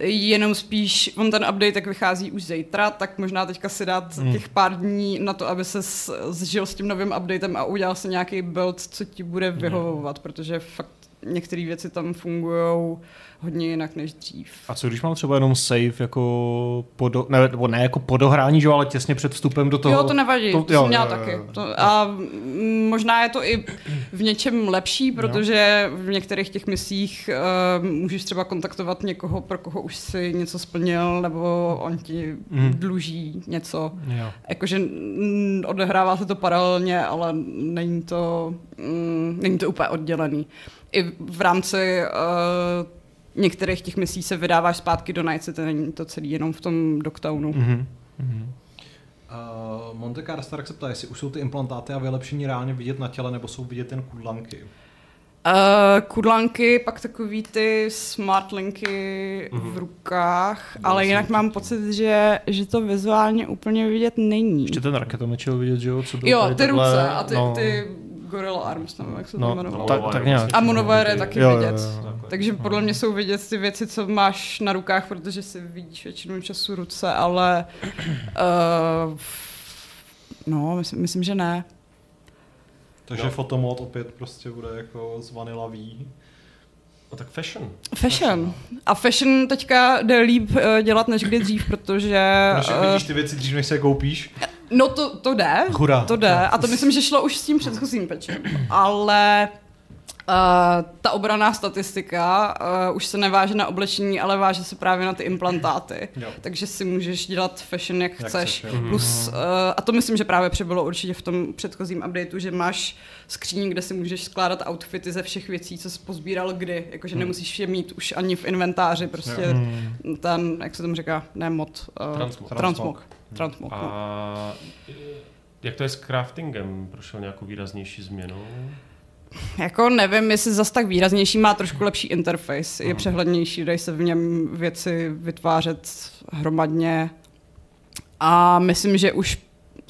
Jenom spíš, on ten update tak vychází už zítra, tak možná teďka si dát Hmm. těch pár dní na to, aby se zžil s tím novým updatem a udělal si nějaký build, co ti bude vyhovovat, protože fakt některé věci tam fungují hodně jinak než dřív. A co když mám třeba jenom save jako podo, ne, nebo ne jako podohrání, že jo, ale těsně před vstupem do toho? Jo, to nevadí, to, to jo, jsem měla jo, jo, taky. jo. To, a mm, možná je to i v něčem lepší, protože v některých těch misích uh, můžeš třeba kontaktovat někoho, pro koho už si něco splnil, nebo on ti Mhm. dluží něco. Jo. Jakože mm, odehrává se to paralelně, ale není to, mm, není to úplně oddělený. I v rámci uh, některých těch misí se vydáváš zpátky do Night City, není to celý jenom v tom Dogtownu. Mhm. Mhm. Uh, Monte Carlo Stark se ptá, jestli už jsou ty implantáty a vylepšení reálně vidět na těle, nebo jsou vidět jen kudlanky. Uh, kudlanky, pak takový ty smart linky Mhm. v rukách, No, ale jinak mám pocit, že, že to vizuálně úplně vidět není. Ještě ten raketomeč je vidět, že jo? Co byl Jo, tady ty takhle, ruce a ty, no, ty Gorilla Arms, nebo jak se to No, jmenovalo. tak, tak nějak. A monover je taky Jo, jo, vidět. jo. Takže podle mě jsou vidět ty věci, co máš na rukách, protože si vidíš většinou času ruce, ale uh, no, myslím, myslím, že ne. Takže No. no. fotomod opět prostě bude jako z Vanilla V. No tak fashion. Fashion. A fashion teďka jde líp uh, dělat než kdy dřív, protože... Protože eh, vidíš ty věci dřív, než se je koupíš. No to, to jde, Hurá. to jde a to myslím, že šlo už s tím předchozím pečem, ale Uh, ta obraná statistika uh, už se neváže na oblečení, ale váže se právě na ty implantáty. Jo. Takže si můžeš dělat fashion, jak, Jak chceš. chceš, jo. Plus, uh, a to myslím, že právě přibylo určitě v tom předchozím updateu, že máš skříň, kde si můžeš skládat outfity ze všech věcí, co jsi pozbíral kdy. Jakože Hmm. nemusíš je mít už ani v inventáři, prostě Hmm. ten, jak se tomu říká, ne mod, uh, Transmog. transmog. Transmog. No. A jak to je s craftingem? Prošel nějakou výraznější změnu? Jako nevím, jestli zas tak výraznější, má trošku lepší interface, je přehlednější, dají se v něm věci vytvářet hromadně a myslím, že už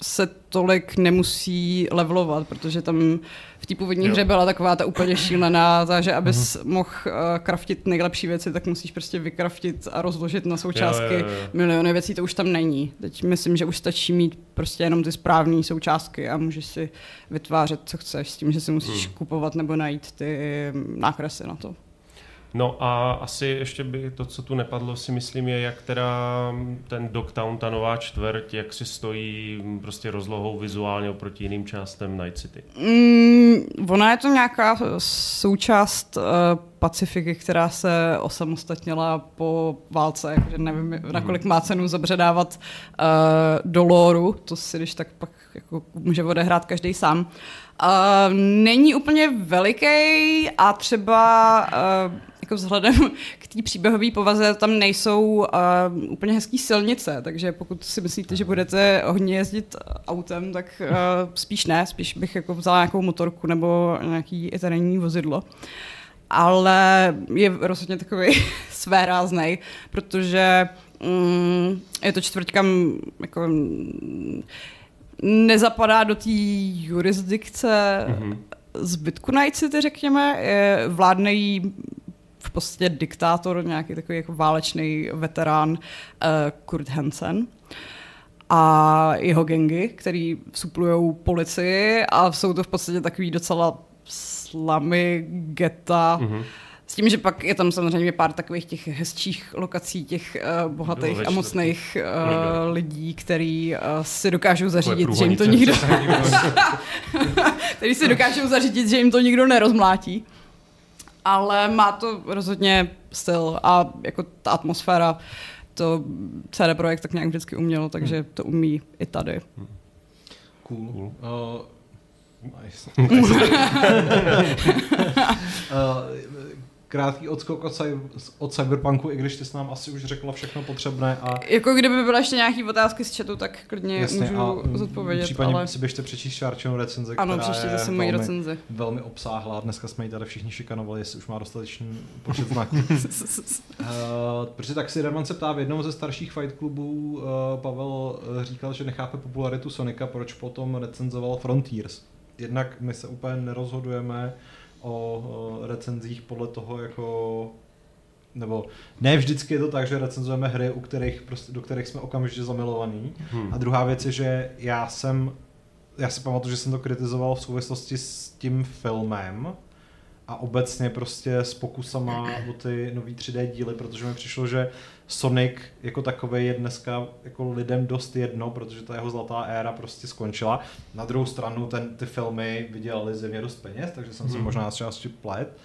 se tolik nemusí levelovat, protože tam v té původní Jo. hře byla taková ta úplně šílená, takže abys mohl uh, kraftit nejlepší věci, tak musíš prostě vykraftit a rozložit na součástky Jo, jo, jo. miliony věcí, to už tam není. Teď myslím, že už stačí mít prostě jenom ty správné součástky a můžeš si vytvářet, co chceš, s tím, že si musíš Hmm. kupovat nebo najít ty nákresy na to. No a asi ještě by to, co tu nepadlo, si myslím, je, jak teda ten Dogtown, ta nová čtvrť, jak si stojí prostě rozlohou vizuálně oproti jiným částem Night City. Mm, ona je to nějaká součást uh, Pacifiky, která se osamostatnila po válce, jakože nevím, nakolik má cenu zabředávat uh, do loru, to si když tak pak jako může odehrát každý sám. Uh, není úplně veliký a třeba uh, jako vzhledem <laughs> k té příběhové povaze tam nejsou uh, úplně hezký silnice, takže pokud si myslíte, že budete hodně jezdit autem, tak uh, spíš ne, spíš bych jako vzala nějakou motorku nebo nějaký terénní vozidlo. Ale je rozhodně takový <laughs> své ráznej, protože mm, je to čtvrťka mm, jako, nezapadá do té jurisdikce Mhm. zbytku Night City, řekněme. Je, vládne jí v podstatě diktátor, nějaký takový jako válečný veterán uh, Kurt Hansen a jeho gengy, který suplují policii a jsou to v podstatě takový docela slamy, geta. Mhm. S tím, že pak je tam samozřejmě pár takových těch hezčích lokací, těch uh, bohatých a mocných uh, lidí, který uh, si dokážou zařídit, že jim to nikdo, <laughs> <laughs> který si dokážou zařídit, že jim to nikdo nerozmlátí. Ale má to rozhodně styl a jako ta atmosféra, to CD Projekt tak nějak vždycky umělo, takže to umí i tady. Cool. Cool. Uh, nice. <laughs> uh, krátký odskok od, cy- od Cyberpunku, i když ty jsi nám asi už řekla všechno potřebné a Jako kdyby byly ještě nějaký otázky z chatu, tak klidně Jasně, můžu a zodpovědět, případně ale... si běžte přečíst Šárčinu recenzi, Ano, která je moji velmi, recenzi. velmi obsáhlá. Dneska jsme ji tady všichni šikanovali, jestli už má dostatečný počet <laughs> znaků. uh, protože tak si Redman se ptá, v jednom ze starších fight klubů uh, Pavel uh, říkal, že nechápe popularitu Sonika, proč potom recenzoval Frontiers. Jednak my se úplně nerozhodujeme o recenzích podle toho, jako nebo ne vždycky je to tak, že recenzujeme hry, u kterých prostě, do kterých jsme okamžitě zamilovaní. Hmm. A druhá věc je, že já jsem, já si pamatuju, že jsem to kritizoval v souvislosti s tím filmem a obecně prostě s pokusama o ty nový 3D díly, protože mi přišlo, že Sonic jako takový je dneska jako lidem dost jedno, protože ta jeho zlatá éra prostě skončila. Na druhou stranu ten, ty filmy vydělaly zjevně dost peněz, takže jsem si Hmm. možná z části plet.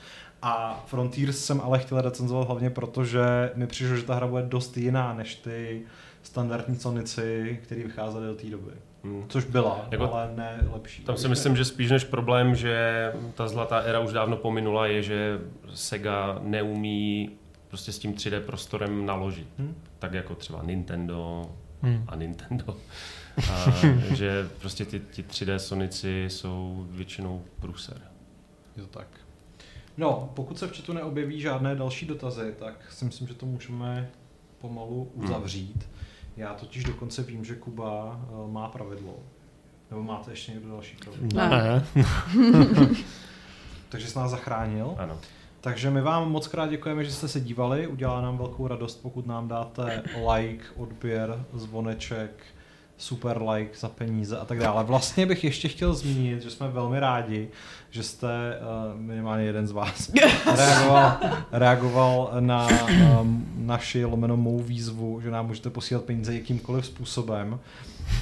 A Frontiers jsem ale chtěl recenzovat hlavně proto, že mi přišlo, že ta hra bude dost jiná než ty standardní Sonici, které vycházely do té doby. Hmm. Což byla, jako, ale ne lepší. Tam si myslím, že spíš než problém, že ta zlatá éra už dávno pominula, je, že Sega neumí prostě s tím 3D prostorem naložit. Hm? Tak jako třeba Nintendo Hmm. a Nintendo. A <laughs> že prostě ty, ty 3D Sonici jsou většinou průser. Je to tak. No, pokud se v chatu neobjeví žádné další dotazy, tak si myslím, že to můžeme pomalu uzavřít. Já totiž dokonce vím, že Kuba eh, má pravidlo. Nebo máte ještě někdo další pravidlo? Ne. Ne. <laughs> Takže jsi nás zachránil. Ano. Takže my vám moc krát děkujeme, že jste se dívali. Udělá nám velkou radost, pokud nám dáte like, odběr, zvoneček, super like za peníze a tak dále. Vlastně bych ještě chtěl zmínit, že jsme velmi rádi, že jste uh, minimálně jeden z vás <laughs> reagoval, reagoval na um, naši lomeno mou výzvu, že nám můžete posílat peníze jakýmkoliv způsobem.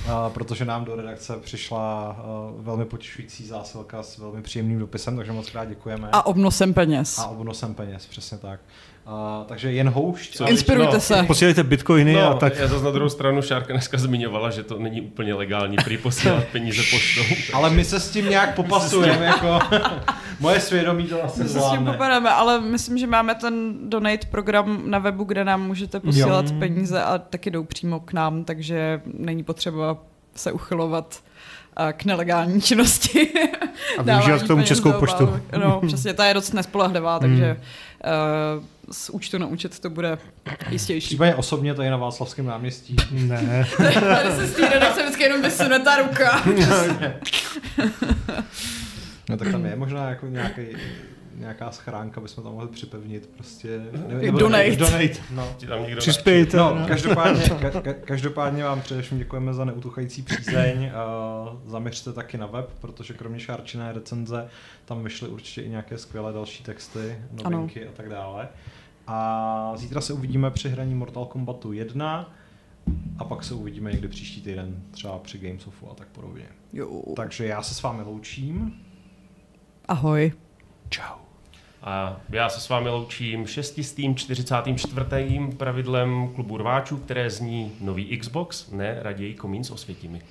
Uh, protože nám do redakce přišla uh, velmi potěšující zásilka s velmi příjemným dopisem, takže moc krát děkujeme. A obnosem peněz. A obnosem peněz, přesně tak. Uh, takže jen houšť. Co? a- Inspirujte no, se. Posílejte bitcoiny No, a tak. já zase na druhou stranu Šárka dneska zmiňovala, že to není úplně legální prý posílat <laughs> peníze poštou. Ale my se s tím nějak popasujeme, jako... <laughs> Moje svědomí to asi My se s tím popereme, ale myslím, že máme ten donate program na webu, kde nám můžete posílat Jo. peníze a taky jdou přímo k nám, takže není potřeba se uchylovat a k nelegální <laughs> činnosti. A využívat k tomu Českou poštu. No, přesně, ta je dost nespolehlivá, takže uh, z účtu na účet to bude jistější. Případně osobně tady na Václavském náměstí. Ne. <laughs> Tady se té redakce vždycky jenom vysune ta ruka. <laughs> No tak tam je možná jako nějaký, nějaká schránka, bychom tam mohli připevnit prostě. Ne, Donate. donate. No. Ti tam někdo Přispějte. No, každopádně, ka, ka, každopádně vám především děkujeme za neutuchající přízeň. Uh, zaměřte taky na web, protože kromě šárčiné recenze tam vyšly určitě i nějaké skvělé další texty, novinky ano. a tak dále. A zítra se uvidíme při hraní Mortal Kombatu 1 a pak se uvidíme někdy příští týden, třeba při Gamesofu a tak podobně. Jo. Takže já se s vámi loučím. Ahoj. Čau. A já se s vámi loučím šestistým 44. pravidlem klubu rváčů, které zní nový Xbox, ne raději komín s osvětimi.